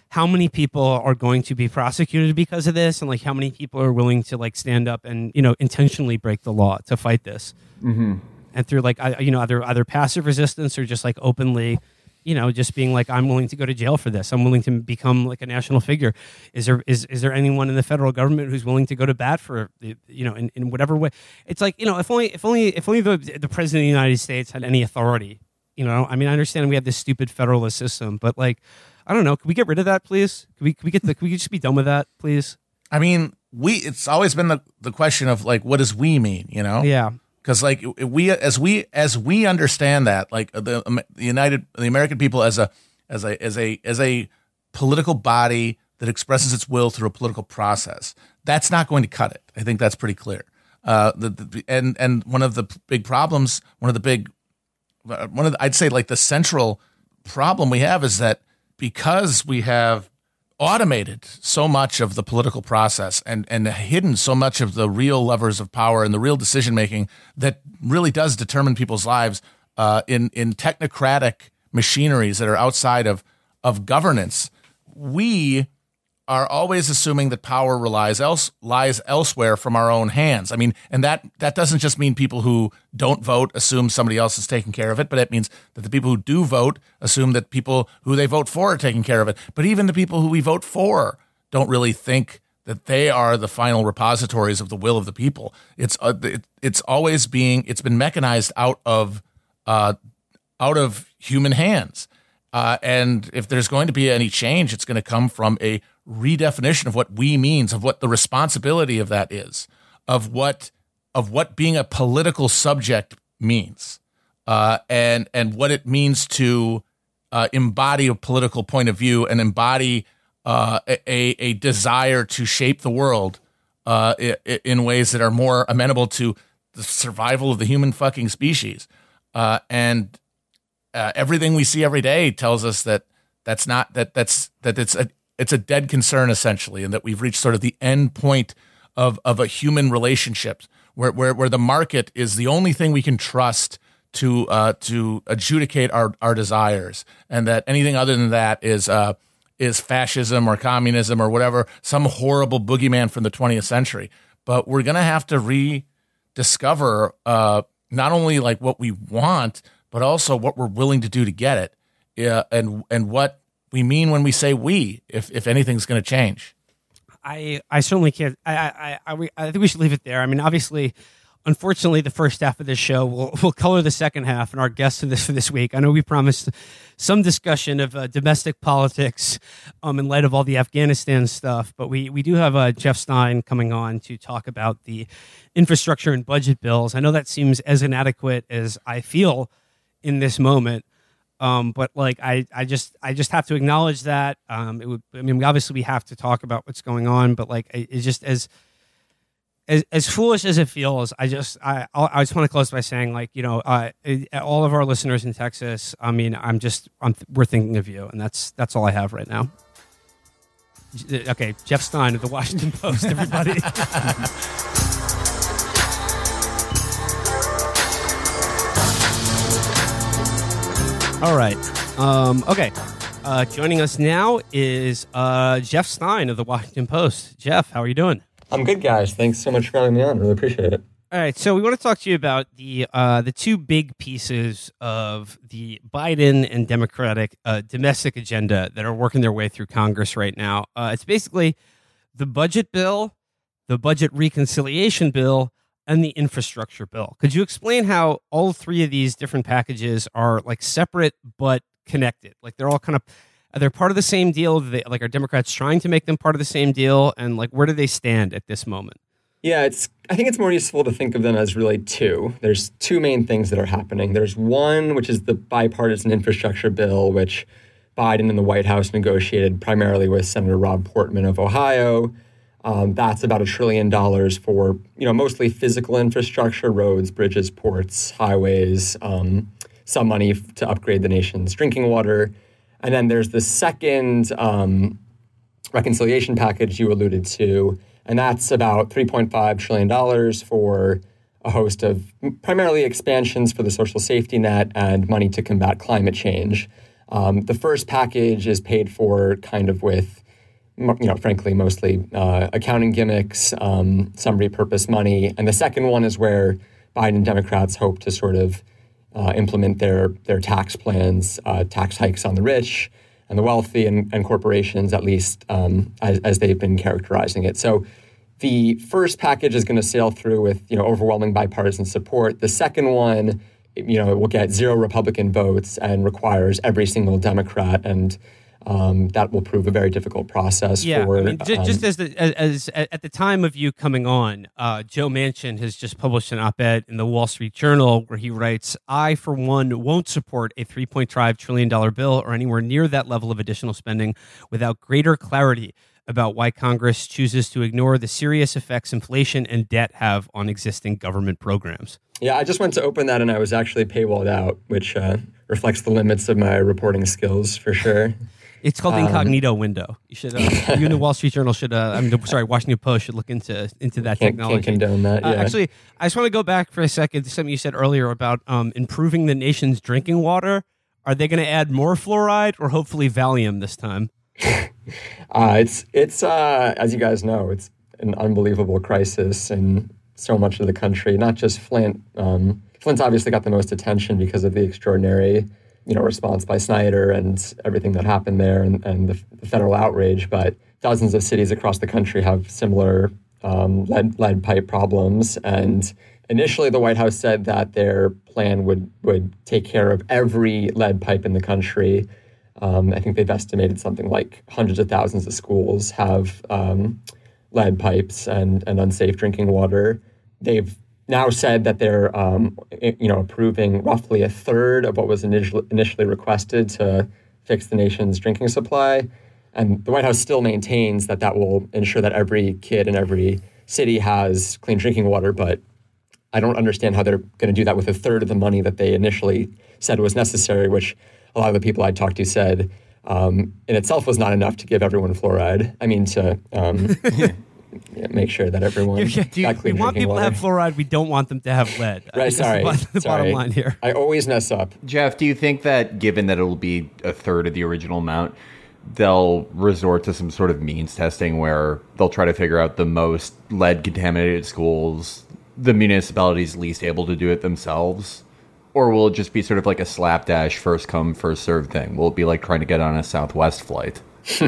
how many people are going to be prosecuted because of this, and like how many people are willing to like stand up and you know intentionally break the law to fight this, mm-hmm. and through like I, you know either either passive resistance or just like openly you know, just being like, I'm willing to go to jail for this. I'm willing to become like a national figure. Is there is is there anyone in the federal government who's willing to go to bat for you know in, in whatever way? It's like you know, if only if only if only the the president of the United States had any authority. You know, I mean, I understand we have this stupid federalist system, but like, I don't know. Can we get rid of that, please? Can we can we get the can we just be done with that, please? I mean, we. It's always been the the question of like, what does we mean? You know? Yeah. Because like we as we as we understand that like the, um, the united the american people as a as a as a as a political body that expresses its will through a political process that's not going to cut it. I think that's pretty clear. Uh the, the and and one of the big problems one of the big uh, one of the, i'd say like the central problem we have is that because we have automated so much of the political process and and hidden so much of the real levers of power and the real decision making that really does determine people's lives uh, in in technocratic machineries that are outside of of governance. We are always assuming that power relies else lies elsewhere from our own hands. I mean, and that that doesn't just mean people who don't vote assume somebody else is taking care of it, but it means that the people who do vote assume that people who they vote for are taking care of it. But even the people who we vote for don't really think that they are the final repositories of the will of the people. It's uh, it, it's always being it's been mechanized out of uh, out of human hands. Uh, and if there's going to be any change, it's going to come from a redefinition of what we means, of what the responsibility of that is, of what of what being a political subject means, uh, and and what it means to uh, embody a political point of view and embody uh, a a desire to shape the world uh, in ways that are more amenable to the survival of the human fucking species. Uh, and uh, everything we see every day tells us that that's not that that's that it's a it's a dead concern essentially, and that we've reached sort of the end point of of a human relationship where where where the market is the only thing we can trust to uh, to adjudicate our our desires, and that anything other than that is uh, is fascism or communism or whatever some horrible boogeyman from the 20th century. But we're gonna have to rediscover uh, not only like what we want, but also what we're willing to do to get it, yeah, and and what we mean when we say we, if if anything's going to change. I I certainly can't. I I I, I think we should leave it there. I mean, obviously, unfortunately, the first half of this show will will color the second half, and our guest for this for this week. I know we promised some discussion of uh, domestic politics, um, in light of all the Afghanistan stuff, but we we do have uh, Jeff Stein coming on to talk about the infrastructure and budget bills. I know that seems as inadequate as I feel in this moment. Um, but like I, I just I just have to acknowledge that. Um, it would I mean obviously we have to talk about what's going on, but like it- it's just as as, as foolish as it feels, I just I I'll- just want to close by saying like you know uh, all of our listeners in Texas. I mean I'm just I'm we're thinking of you, and that's that's all I have right now. Okay, Jeff Stein of the Washington Post, everybody. All right. Um, okay. Uh, joining us now is uh, Jeff Stein of the Washington Post. Jeff, how are you doing? I'm good, guys. Thanks so much for having me on. Really appreciate it. All right, so we want to talk to you about the uh, the two big pieces of the Biden and Democratic uh, domestic agenda that are working their way through Congress right now. Uh, it's basically the budget bill, the budget reconciliation bill, and the infrastructure bill. Could you explain how all three of these different packages are like separate but connected? Like they're all kind of they're part of the same deal. They, like are Democrats trying to make them part of the same deal, and like where do they stand at this moment? Yeah, it's. I think it's more useful to think of them as really two. There's two main things that are happening. There's one, which is the bipartisan infrastructure bill, which Biden and the White House negotiated primarily with Senator Rob Portman of Ohio. Um, that's about a trillion dollars for you know mostly physical infrastructure, roads, bridges, ports, highways, um, some money to upgrade the nation's drinking water, and then there's the second um, reconciliation package you alluded to, and that's about 3.5 trillion dollars for a host of primarily expansions for the social safety net and money to combat climate change. Um, the first package is paid for kind of with you know, frankly, mostly uh, accounting gimmicks, um, some repurposed money, and the second one is where Biden Democrats hope to sort of uh, implement their their tax plans, uh, tax hikes on the rich and the wealthy and, and corporations, at least um, as, as they've been characterizing it. So. The first package is going to sail through with you know overwhelming bipartisan support. The second one, you know, it will get zero Republican votes and requires every single Democrat and um, that will prove a very difficult process. Yeah, for, I mean, j- um, just as, the, as, as at the time of you coming on, uh, Joe Manchin has just published an op-ed in the Wall Street Journal where he writes, "I, for one, won't support a 3.5 trillion dollar bill or anywhere near that level of additional spending without greater clarity." About why Congress chooses to ignore the serious effects inflation and debt have on existing government programs. Yeah, I just went to open that and I was actually paywalled out, which uh, reflects the limits of my reporting skills for sure. It's called the Um, incognito window. You should, uh, you and the Wall Street Journal should, uh, I mean, sorry, Washington Post should look into into that Can't, technology. can't condone that. Uh, actually, I just want to go back for a second to something you said earlier about um, improving the nation's drinking water. Are they going to add more fluoride or hopefully Valium this time? Uh, it's it's uh, as you guys know, it's an unbelievable crisis in so much of the country. Not just Flint. Um, Flint's obviously got the most attention because of the extraordinary, you know, response by Snyder and everything that happened there, and, and the, the federal outrage. But dozens of cities across the country have similar um, lead lead pipe problems. And initially, the White House said that their plan would would take care of every lead pipe in the country. Um, I think they've estimated something like hundreds of thousands of schools have um, lead pipes and, and unsafe drinking water. They've now said that they're, um, you know, approving roughly a third of what was initially, requested to fix the nation's drinking supply. And the White House still maintains that that will ensure that every kid in every city has clean drinking water, but I don't understand how they're going to do that with a third of the money that they initially said was necessary, which a lot of the people I talked to said um, in itself was not enough to give everyone fluoride. I mean, to um, make sure that everyone Yeah, yeah, you- got we want people water. to have fluoride. We don't want them to have lead. Right, think that's sorry. The, bottom- the sorry. bottom line here. I always mess up. Jeff, do you think that given that it'll be a third of the original amount, they'll resort to some sort of means testing where they'll try to figure out the most lead contaminated schools, the municipalities least able to do it themselves? Or will it just be sort of like a slapdash, first come, first serve thing? Will it be like trying to get on a Southwest flight?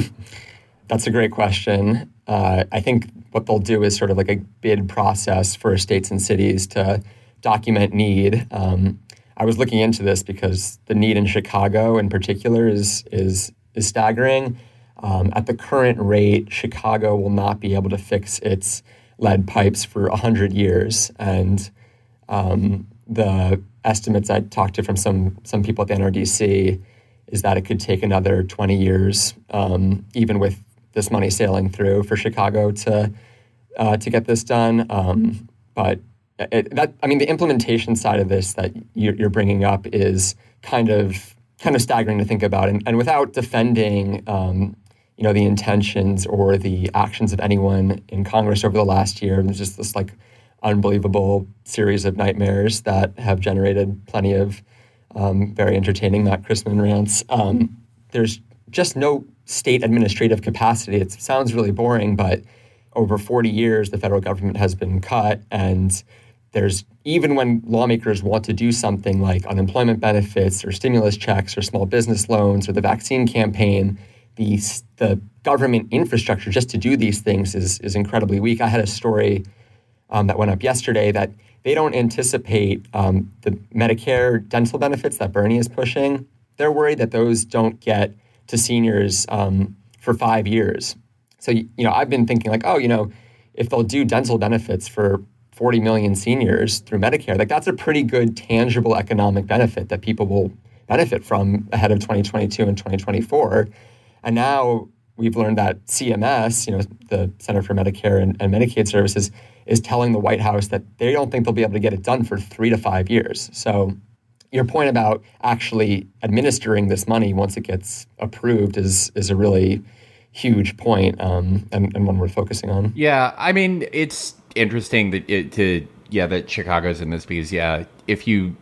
That's a great question. Uh, I think what they'll do is sort of like a bid process for states and cities to document need. Um, I was looking into this because the need in Chicago, in particular, is is is staggering. Um, at the current rate, Chicago will not be able to fix its lead pipes for hundred years, and um, the estimates I talked to from some some people at the NRDC is that it could take another 20 years, um, even with this money sailing through for Chicago to uh, to get this done. Um, but it, that I mean, the implementation side of this that you're, you're bringing up is kind of kind of staggering to think about, and, and without defending. Um, you know the intentions or the actions of anyone in Congress over the last year. There's just this like unbelievable series of nightmares that have generated plenty of um, very entertaining, Matt Christman rants. Um, there's just no state administrative capacity. It sounds really boring, but over 40 years, the federal government has been cut. And there's even when lawmakers want to do something like unemployment benefits or stimulus checks or small business loans or the vaccine campaign, the, the government infrastructure just to do these things is, is incredibly weak. I had a story um, that went up yesterday that they don't anticipate um, the Medicare dental benefits that Bernie is pushing. They're worried that those don't get to seniors um, for five years. So, you know, I've been thinking like, oh, you know, if they'll do dental benefits for 40 million seniors through Medicare, like that's a pretty good tangible economic benefit that people will benefit from ahead of 2022 and 2024. And now we've learned that CMS, you know, the Center for Medicare and, and Medicaid Services, is telling the White House that they don't think they'll be able to get it done for three to five years. So your point about actually administering this money once it gets approved is is a really huge point, um, and, and one we're focusing on. Yeah, I mean, it's interesting that it, to yeah that Chicago's in this because yeah, if you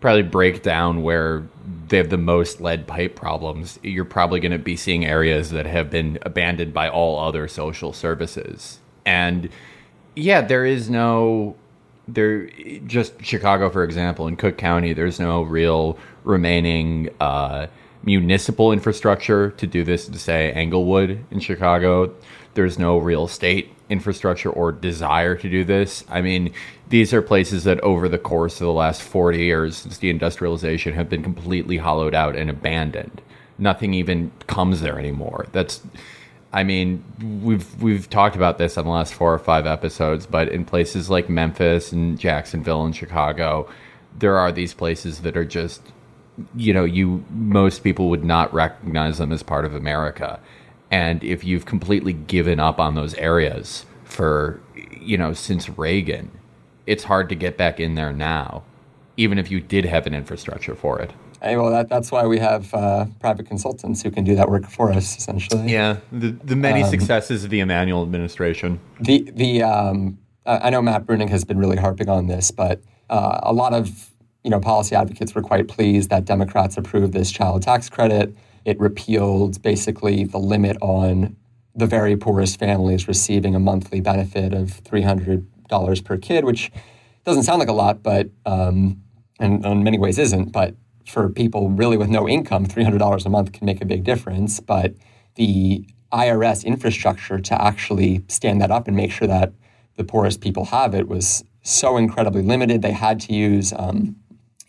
probably break down where they have the most lead pipe problems, you're probably going to be seeing areas that have been abandoned by all other social services. And yeah, there is no there just Chicago for example in Cook County there's no real remaining uh, municipal infrastructure to do this to say Englewood in Chicago. There's no real state infrastructure or desire to do this. I mean these are places that over the course of the last 40 years since the industrialization have been completely hollowed out and abandoned. Nothing even comes there anymore. That's I mean, we've we've talked about this on the last four or five episodes, but in places like Memphis and Jacksonville and Chicago, there are these places that are just, you know, you most people would not recognize them as part of America, and if you've completely given up on those areas for, you know, since Reagan, it's hard to get back in there now, even if you did have an infrastructure for it. Hey, well, that, that's why we have uh, private consultants who can do that work for us, essentially. Yeah, the, the many um, successes of the Emanuel administration. The the um, I know Matt Bruenig has been really harping on this, but uh, a lot of you know policy advocates were quite pleased that Democrats approved this child tax credit. It repealed basically the limit on the very poorest families receiving a monthly benefit of three hundred dollars per kid, which doesn't sound like a lot, but um, and in many ways isn't, but for people really with no income, $300 a month can make a big difference. But the IRS infrastructure to actually stand that up and make sure that the poorest people have it was so incredibly limited. They had to use um,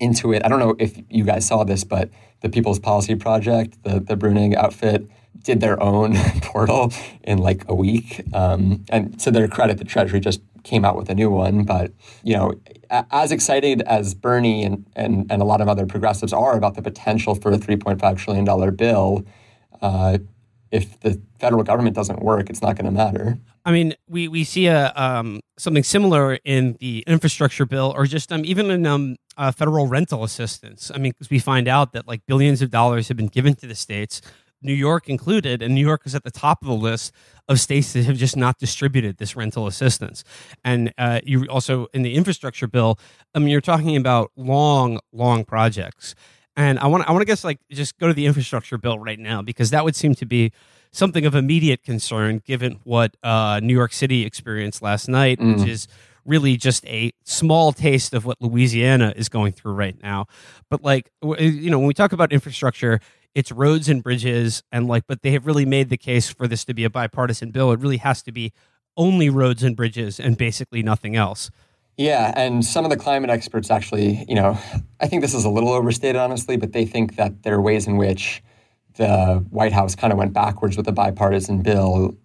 Intuit. I don't know if you guys saw this, but the People's Policy Project, the, the Bruenig outfit, did their own portal in like a week. Um, and to their credit, the Treasury just came out with a new one. But you know, as excited as Bernie and, and, and a lot of other progressives are about the potential for a $3.5 trillion bill, uh, if the federal government doesn't work, it's not going to matter. I mean, we, we see a um, something similar in the infrastructure bill, or just um, even in um, uh, federal rental assistance. I mean, because we find out that like billions of dollars have been given to the states New York included, and New York is at the top of the list of states that have just not distributed this rental assistance. And uh, you also in the infrastructure bill, I mean, you're talking about long, long projects. And I want I want to guess like just go to the infrastructure bill right now because that would seem to be something of immediate concern given what uh, New York City experienced last night, mm. which is really just a small taste of what Louisiana is going through right now. But like you know, when we talk about infrastructure, it's roads and bridges and like but they have really made the case for this to be a bipartisan bill. It really has to be only roads and bridges and basically nothing else. Yeah and some of the climate experts actually you know i think this is a little overstated honestly but they think that there are ways in which the white house kind of went backwards with the bipartisan bill.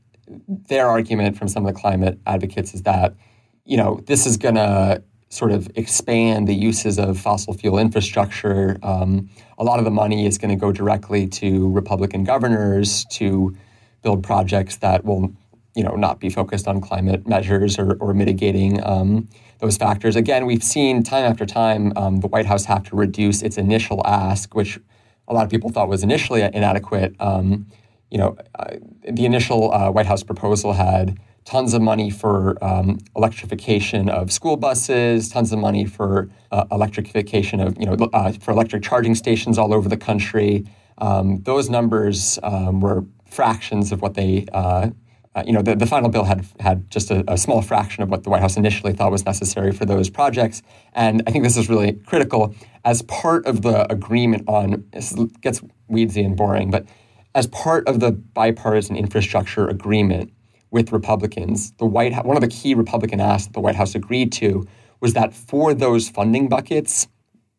Their argument from some of the climate advocates is that you know this is going to sort of expand the uses of fossil fuel infrastructure. Um, a lot of the money is going to go directly to Republican governors to build projects that will, you know, not be focused on climate measures or, or mitigating um, those factors. Again, we've seen time after time um, the White House have to reduce its initial ask, which a lot of people thought was initially inadequate. Um, you know, uh, the initial uh, White House proposal had tons of money for um, electrification of school buses, tons of money for uh, electrification of, you know, uh, for electric charging stations all over the country. Um, those numbers um, were fractions of what they, uh, uh, you know, the, the final bill had had just a, a, small fraction of what the White House initially thought was necessary for those projects. And I think this is really critical as part of the agreement on. This gets weedsy and boring, but as part of the bipartisan infrastructure agreement with Republicans, the White House, one of the key Republican asks that the White House agreed to was that for those funding buckets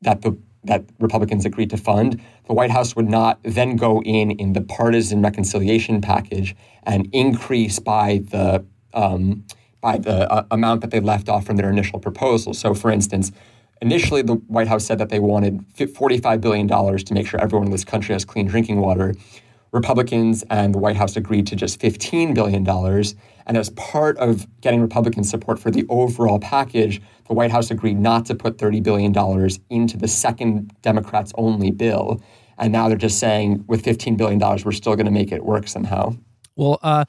that the that Republicans agreed to fund, the White House would not then go in in the partisan reconciliation package and increase by the um, by the uh, amount that they left off from their initial proposal. So, for instance, initially the White House said that they wanted $45 billion to make sure everyone in this country has clean drinking water. Republicans and the White House agreed to just $15 billion. And as part of getting Republican support for the overall package, the White House agreed not to put $30 billion into the second Democrats only bill. And now they're just saying, with $15 billion, we're still going to make it work somehow. Well, uh,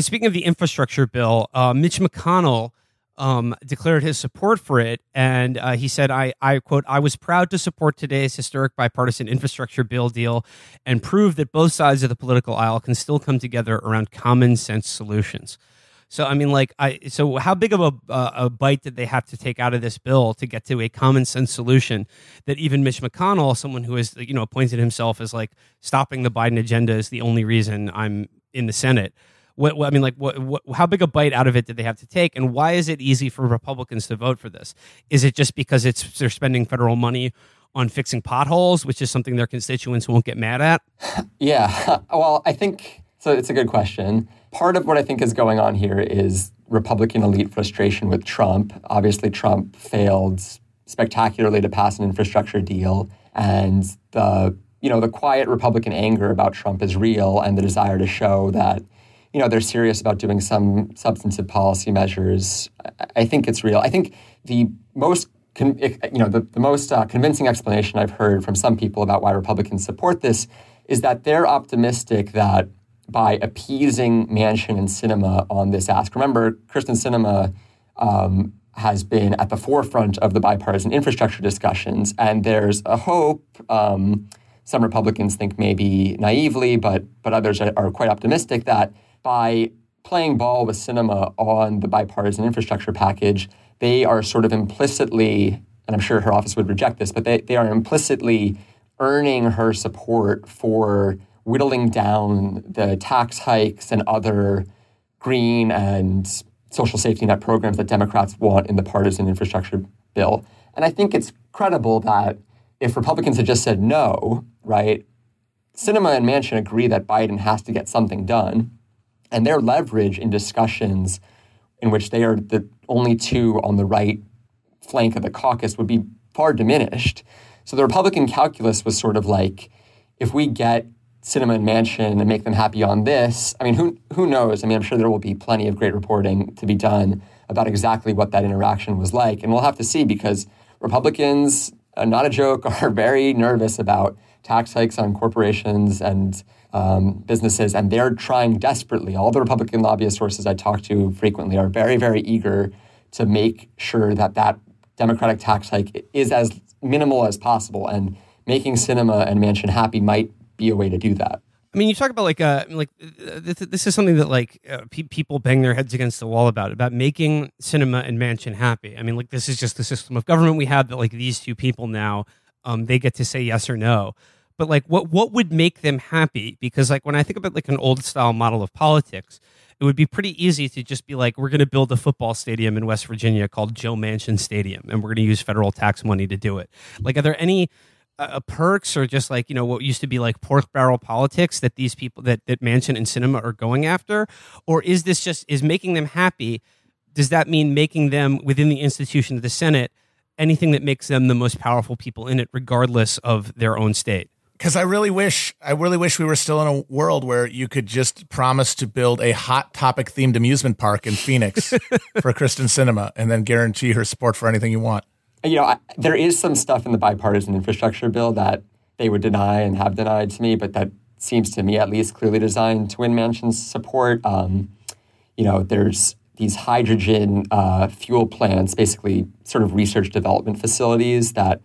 speaking of the infrastructure bill, uh, Mitch McConnell um, declared his support for it. And uh, he said, I, I quote, I was proud to support today's historic bipartisan infrastructure bill deal and prove that both sides of the political aisle can still come together around common sense solutions. So I mean, like, I so how big of a uh, a bite did they have to take out of this bill to get to a common sense solution that even Mitch McConnell, someone who has you know appointed himself as like stopping the Biden agenda is the only reason I'm in the Senate. What, what, I mean, like, what, what, how big a bite out of it did they have to take, and why is it easy for Republicans to vote for this? Is it just because it's they're spending federal money on fixing potholes, which is something their constituents won't get mad at? Yeah, well, I think so. It's a good question. Part of what I think is going on here is Republican elite frustration with Trump. Obviously, Trump failed spectacularly to pass an infrastructure deal, and the you know the quiet Republican anger about Trump is real, and the desire to show that you know, they're serious about doing some substantive policy measures. I think it's real. I think the most Con, you know, the, the most uh, convincing explanation I've heard from some people about why Republicans support this is that they're optimistic that by appeasing Manchin and Sinema on this ask, remember, Kyrsten Sinema um, has been at the forefront of the bipartisan infrastructure discussions, and there's a hope. Um, some Republicans think maybe naively, but but others are quite optimistic that by playing ball with sinema on the bipartisan infrastructure package, they are sort of implicitly, and I'm sure her office would reject this, but they, they are implicitly earning her support for whittling down the tax hikes and other green and social safety net programs that Democrats want in the partisan infrastructure bill. And I think it's credible that if Republicans had just said no, right, Sinema and Manchin agree that Biden has to get something done and their leverage in discussions in which they are the only two on the right flank of the caucus would be far diminished. So the Republican calculus was sort of like, if we get Sinema and Manchin and make them happy on this, I mean, who who knows? I mean, I'm sure there will be plenty of great reporting to be done about exactly what that interaction was like, and we'll have to see because Republicans, uh, not a joke, are very nervous about tax hikes on corporations and um, businesses, and they're trying desperately. All the Republican lobbyist sources I talk to frequently are very, very eager to make sure that that Democratic tax hike is as minimal as possible, and making sinema and manchin happy might be a way to do that. I mean, you talk about like uh like uh, this, this is something that like uh, pe- people bang their heads against the wall about about making sinema and manchin happy. I mean, like this is just the system of government we have that like these two people now um they get to say yes or no but like what what would make them happy? Because like when i think about like an old style model of politics it would be pretty easy to just be like we're going to build a football stadium in west virginia called joe manchin stadium and we're going to use federal tax money to do it. Like are there any uh, uh, perks or just like you know what used to be like pork barrel politics that these people that that manchin and sinema are going after? Or is this just is making them happy does that mean making them within the institution of the senate anything that makes them the most powerful people in it regardless of their own state because I really wish I really wish we were still in a world where you could just promise to build a hot topic themed amusement park in Phoenix for Kristen Sinema and then guarantee her support for anything you want. You know, I, there is some stuff in the bipartisan infrastructure bill that they would deny and have denied to me, but that seems to me at least clearly designed to win Manchin's support. Um, you know, there's these hydrogen uh, fuel plants, basically sort of research development facilities that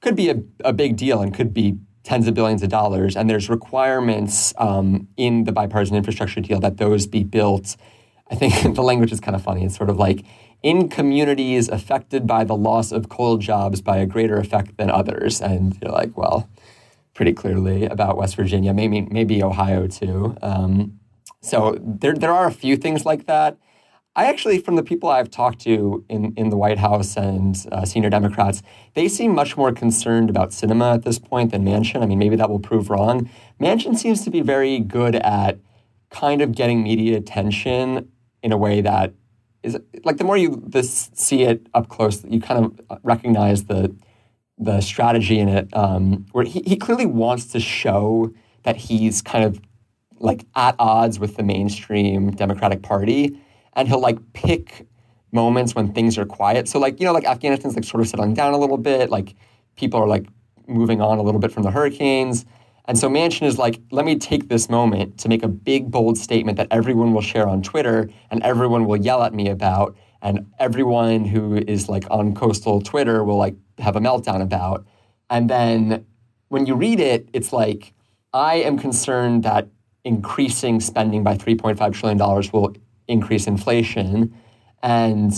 could be a, a big deal and could be tens of billions of dollars. And there's requirements um, in the bipartisan infrastructure deal that those be built. I think the language is kind of funny. It's sort of like in communities affected by the loss of coal jobs by a greater effect than others. And you're like, well, pretty clearly about West Virginia, maybe maybe Ohio too. Um, so there there are a few things like that. I actually, from the people I've talked to in, in the White House and uh, senior Democrats, they seem much more concerned about sinema at this point than Manchin. I mean, maybe that will prove wrong. Manchin seems to be very good at kind of getting media attention in a way that is like the more you this, see it up close, you kind of recognize the the strategy in it, um, where he, he clearly wants to show that he's kind of like at odds with the mainstream Democratic Party, and he'll like pick moments when things are quiet. So like you know like Afghanistan's like sort of settling down a little bit, like people are like moving on a little bit from the hurricanes. And so Manchin is like, let me take this moment to make a big, bold statement that everyone will share on Twitter and everyone will yell at me about. And everyone who is like on coastal Twitter will like have a meltdown about. And then when you read it, it's like, I am concerned that increasing spending by $3.5 trillion will increase inflation. And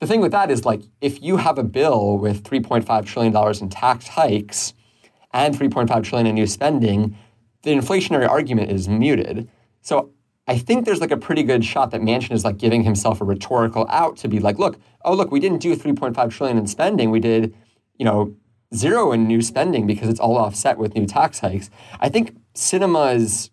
the thing with that is like, if you have a bill with $3.5 trillion in tax hikes, and 3.5 trillion in new spending, the inflationary argument is muted. So I think there's like a pretty good shot that Manchin is like giving himself a rhetorical out to be like, look, oh look, we didn't do 3.5 trillion in spending. We did, you know, zero in new spending because it's all offset with new tax hikes. I think sinema's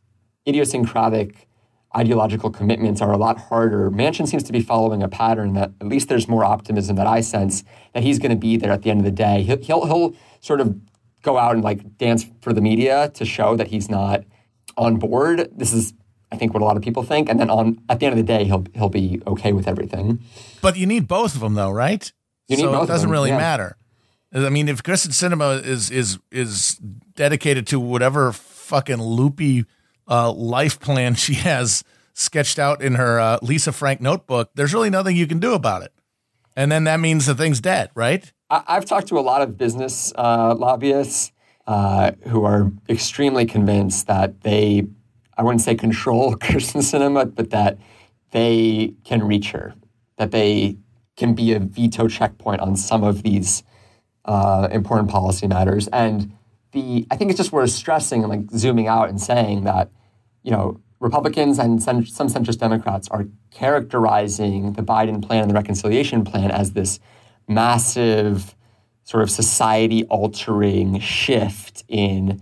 idiosyncratic ideological commitments are a lot harder. Manchin seems to be following a pattern that at least there's more optimism that I sense that he's going to be there at the end of the day. He'll, he'll, he'll sort of go out and like dance for the media to show that he's not on board. This is I think what a lot of people think, and then on at the end of the day, he'll he'll be okay with everything. But you need both of them, though, right? You need so both it doesn't really yeah. matter. I mean, if Kristen Sinema is is is dedicated to whatever fucking loopy uh, life plan she has sketched out in her uh, Lisa Frank notebook, there's really nothing you can do about it. And then that means the thing's dead, right? I, I've talked to a lot of business uh, lobbyists uh, who are extremely convinced that they, I wouldn't say control Kyrsten Sinema, but that they can reach her, that they can be a veto checkpoint on some of these uh, important policy matters. And the, I think it's just worth stressing and like zooming out and saying that, you know, Republicans and some centrist Democrats are characterizing the Biden plan and the reconciliation plan as this massive sort of society altering shift in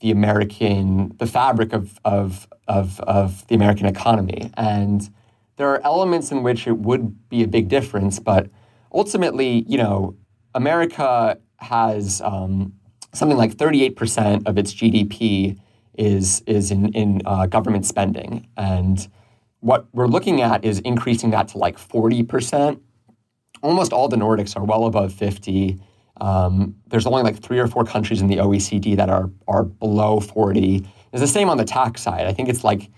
the American, the fabric of, of, of, of the American economy. And there are elements in which it would be a big difference, but ultimately, you know, America has um, something like 38% of its GDP is, is in, in uh, government spending. And what we're looking at is increasing that to like 40%. Almost all the Nordics are well above 50. Um, there's only like three or four countries in the OECD that are, are below 40. It's the same on the tax side. I think it's like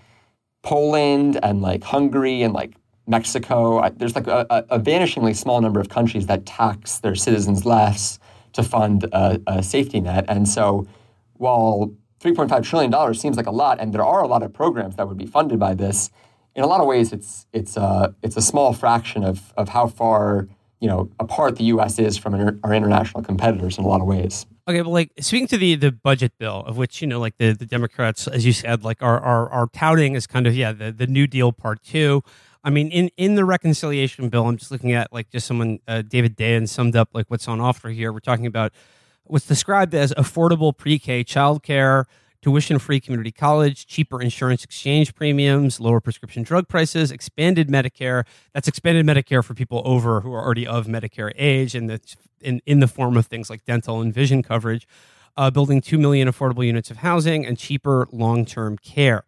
Poland and like Hungary and like Mexico. There's like a, a, a vanishingly small number of countries that tax their citizens less to fund a, a safety net. And so while $3.5 trillion seems like a lot, and there are a lot of programs that would be funded by this, in a lot of ways, it's, it's, a, it's a small fraction of, of how far you know, apart the U.S. is from our, our international competitors in a lot of ways. Okay, but like speaking to the the budget bill, of which you know, like the, the Democrats, as you said, like are, are are touting as kind of yeah the the New Deal part two. I mean, in in the reconciliation bill, I'm just looking at like just someone uh, David Dayen summed up like what's on offer here. We're talking about what's described as affordable pre-K childcare, tuition-free community college, cheaper insurance exchange premiums, lower prescription drug prices, expanded Medicare. That's expanded Medicare for people over who are already of Medicare age, and that's in, in the form of things like dental and vision coverage. Uh, building two million affordable units of housing and cheaper long-term care.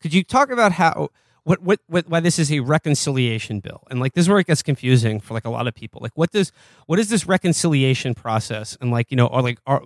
Could you talk about how what, what what why this is a reconciliation bill and like this is where it gets confusing for like a lot of people. Like what does what is this reconciliation process and like you know are like are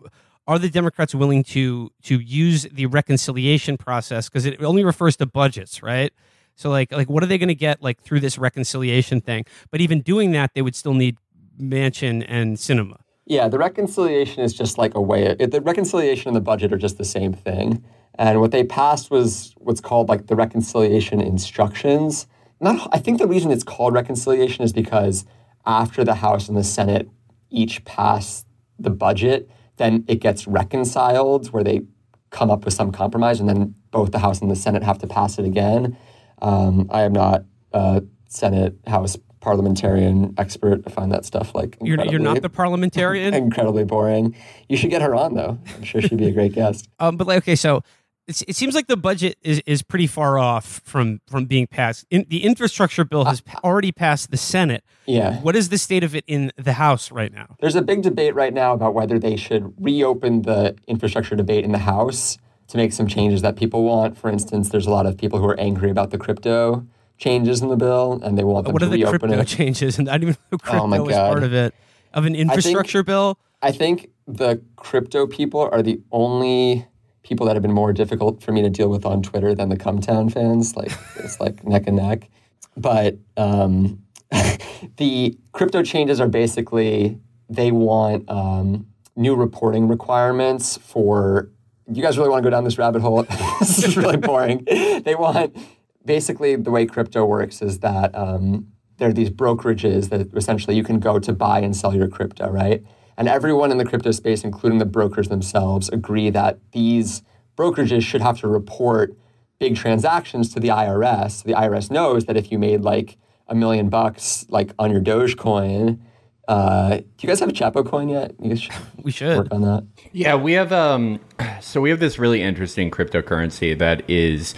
are the Democrats willing to to use the reconciliation process because it only refers to budgets, right? So like like what are they going to get like through this reconciliation thing? But even doing that, they would still need Manchin and Sinema. Yeah, the reconciliation is just like a way. It, the reconciliation and the budget are just the same thing. And what they passed was what's called like the reconciliation instructions. Not, I think the reason it's called reconciliation is because after the House and the Senate each pass the budget, then it gets reconciled where they come up with some compromise, and then both the House and the Senate have to pass it again. Um, I am not a Senate House parliamentarian expert. I find that stuff like You're, you're not the parliamentarian? incredibly boring. You should get her on though. I'm sure she'd be a great guest. Um, but like, okay, so it seems like the budget is, is pretty far off from from being passed. In, the infrastructure bill has pa- already passed the Senate. Yeah. What is the state of it in the House right now? There's a big debate right now about whether they should reopen the infrastructure debate in the House to make some changes that people want. For instance, there's a lot of people who are angry about the crypto changes in the bill, and they want them What to are the crypto it. changes? And I didn't even know crypto Oh my was God. part of it of an infrastructure bill. I think the crypto people are the only people that have been more difficult for me to deal with on Twitter than the Cumtown fans. Like it's like neck and neck. But um, the crypto changes are basically they want um, new reporting requirements for. You guys really want to go down this rabbit hole? this is really boring. They want basically the way crypto works is that um, there are these brokerages that essentially you can go to buy and sell your crypto, right? And everyone in the crypto space, including the brokers themselves, agree that these brokerages should have to report big transactions to the IRS. The IRS knows that if you made like a million bucks, like on your Dogecoin, uh, do you guys have a Chapo coin yet? You guys should We should. work on that. Yeah, we have um so we have this really interesting cryptocurrency that is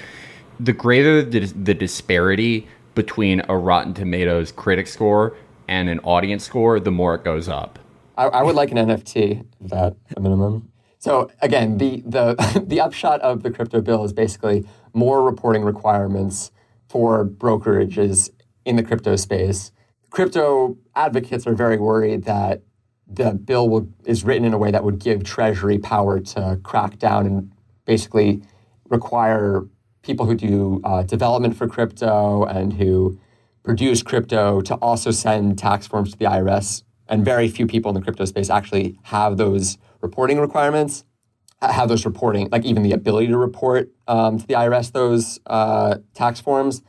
the greater the, the disparity between a Rotten Tomatoes critic score and an audience score, the more it goes up. I, I would like an NFT of that a minimum. So again, the the the upshot of the crypto bill is basically more reporting requirements for brokerages in the crypto space. Crypto advocates are very worried that the bill will, is written in a way that would give Treasury power to crack down and basically require people who do uh, development for crypto and who produce crypto to also send tax forms to the IRS. And very few people in the crypto space actually have those reporting requirements, have those reporting, like even the ability to report um, to the IRS those uh, tax forms.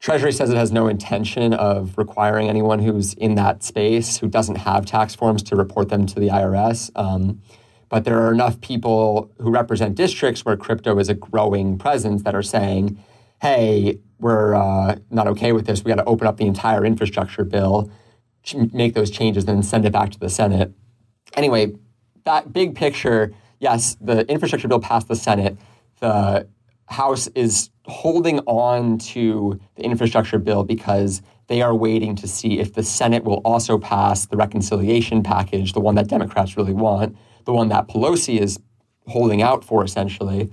Treasury says it has no intention of requiring anyone who's in that space who doesn't have tax forms to report them to the IRS. Um, but there are enough people who represent districts where crypto is a growing presence that are saying, hey, we're uh, not okay with this. We got to open up the entire infrastructure bill, make those changes, then send it back to the Senate. Anyway, that big picture, yes, the infrastructure bill passed the Senate. The House is holding on to the infrastructure bill because they are waiting to see if the Senate will also pass the reconciliation package, the one that Democrats really want, the one that Pelosi is holding out for essentially.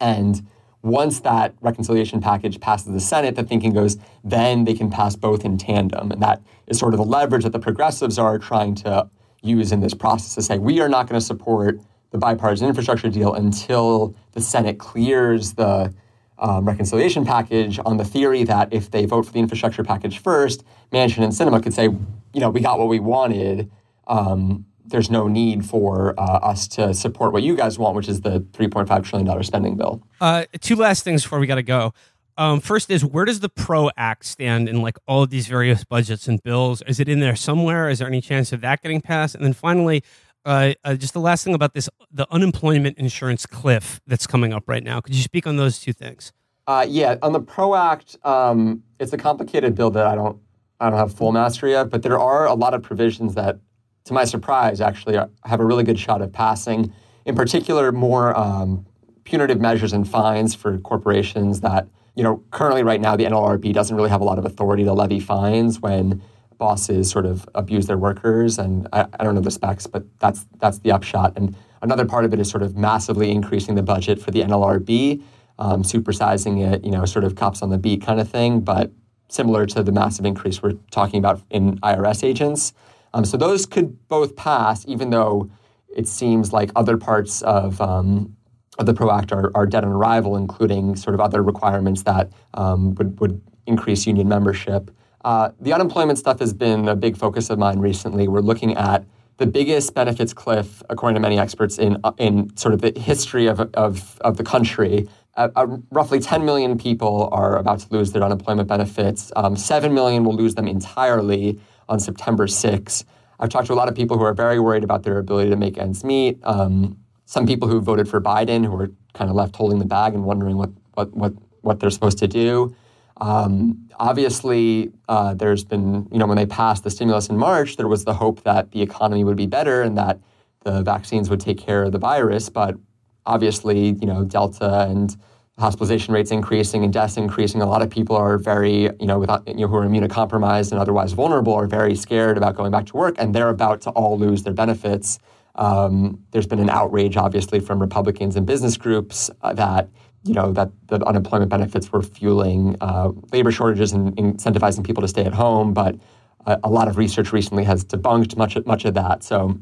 And once that reconciliation package passes the Senate, the thinking goes, then they can pass both in tandem. And that is sort of the leverage that the progressives are trying to use in this process to say, we are not going to support the bipartisan infrastructure deal until the Senate clears the um, reconciliation package on the theory that if they vote for the infrastructure package first, Manchin and Sinema could say, you know, we got what we wanted. Um, there's no need for uh, us to support what you guys want, which is the $3.5 trillion spending bill. Uh, two last things before we got to go. Um, first is where does the PRO Act stand in like all of these various budgets and bills? Is it in there somewhere? Is there any chance of that getting passed? And then finally, uh, uh, just the last thing about this the unemployment insurance cliff that's coming up right now. Could you speak on those two things? Uh, yeah, on the PRO Act, um, it's a complicated bill that I don't, I don't have full mastery of, but there are a lot of provisions that, to my surprise, actually have a really good shot of passing. In particular, more um, punitive measures and fines for corporations that, you know, currently right now the NLRB doesn't really have a lot of authority to levy fines when bosses sort of abuse their workers. And I, I don't know the specs, but that's that's the upshot. And another part of it is sort of massively increasing the budget for the NLRB um, supersizing it, you know, sort of cops on the beat kind of thing, but similar to the massive increase we're talking about in IRS agents. Um, so those could both pass, even though it seems like other parts of um, of the PRO Act are, are dead on arrival, including sort of other requirements that um, would, would increase union membership. Uh, the unemployment stuff has been a big focus of mine recently. We're looking at the biggest benefits cliff, according to many experts, in in sort of the history of of, of the country. Uh, uh, roughly 10 million people are about to lose their unemployment benefits. Um, 7 million will lose them entirely on September 6. I've talked to a lot of people who are very worried about their ability to make ends meet. Um, some people who voted for Biden who are kind of left holding the bag and wondering what, what, what, what they're supposed to do. Um, obviously, uh, there's been, you know, when they passed the stimulus in March, there was the hope that the economy would be better and that the vaccines would take care of the virus. But obviously, you know, Delta and hospitalization rates increasing and deaths increasing. A lot of people are very, you know, without, you know, who are immunocompromised and otherwise vulnerable are very scared about going back to work, and they're about to all lose their benefits. Um, there's been an outrage, obviously, from Republicans and business groups uh, that you know that the unemployment benefits were fueling uh, labor shortages and incentivizing people to stay at home. But a, a lot of research recently has debunked much much of that. So,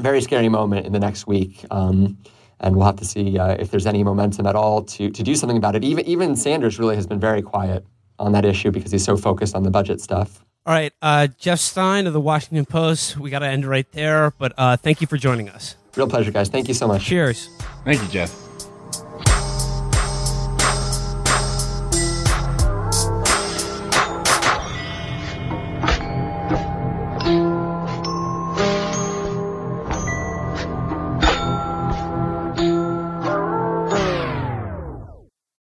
very scary moment in the next week. Um, and we'll have to see uh, if there's any momentum at all to to do something about it. Even even Sanders really has been very quiet on that issue because he's so focused on the budget stuff. All right, uh, Jeff Stein of the Washington Post. We got to end right there, but uh, thank you for joining us. Real pleasure, guys. Thank you so much. Cheers. Thank you, Jeff.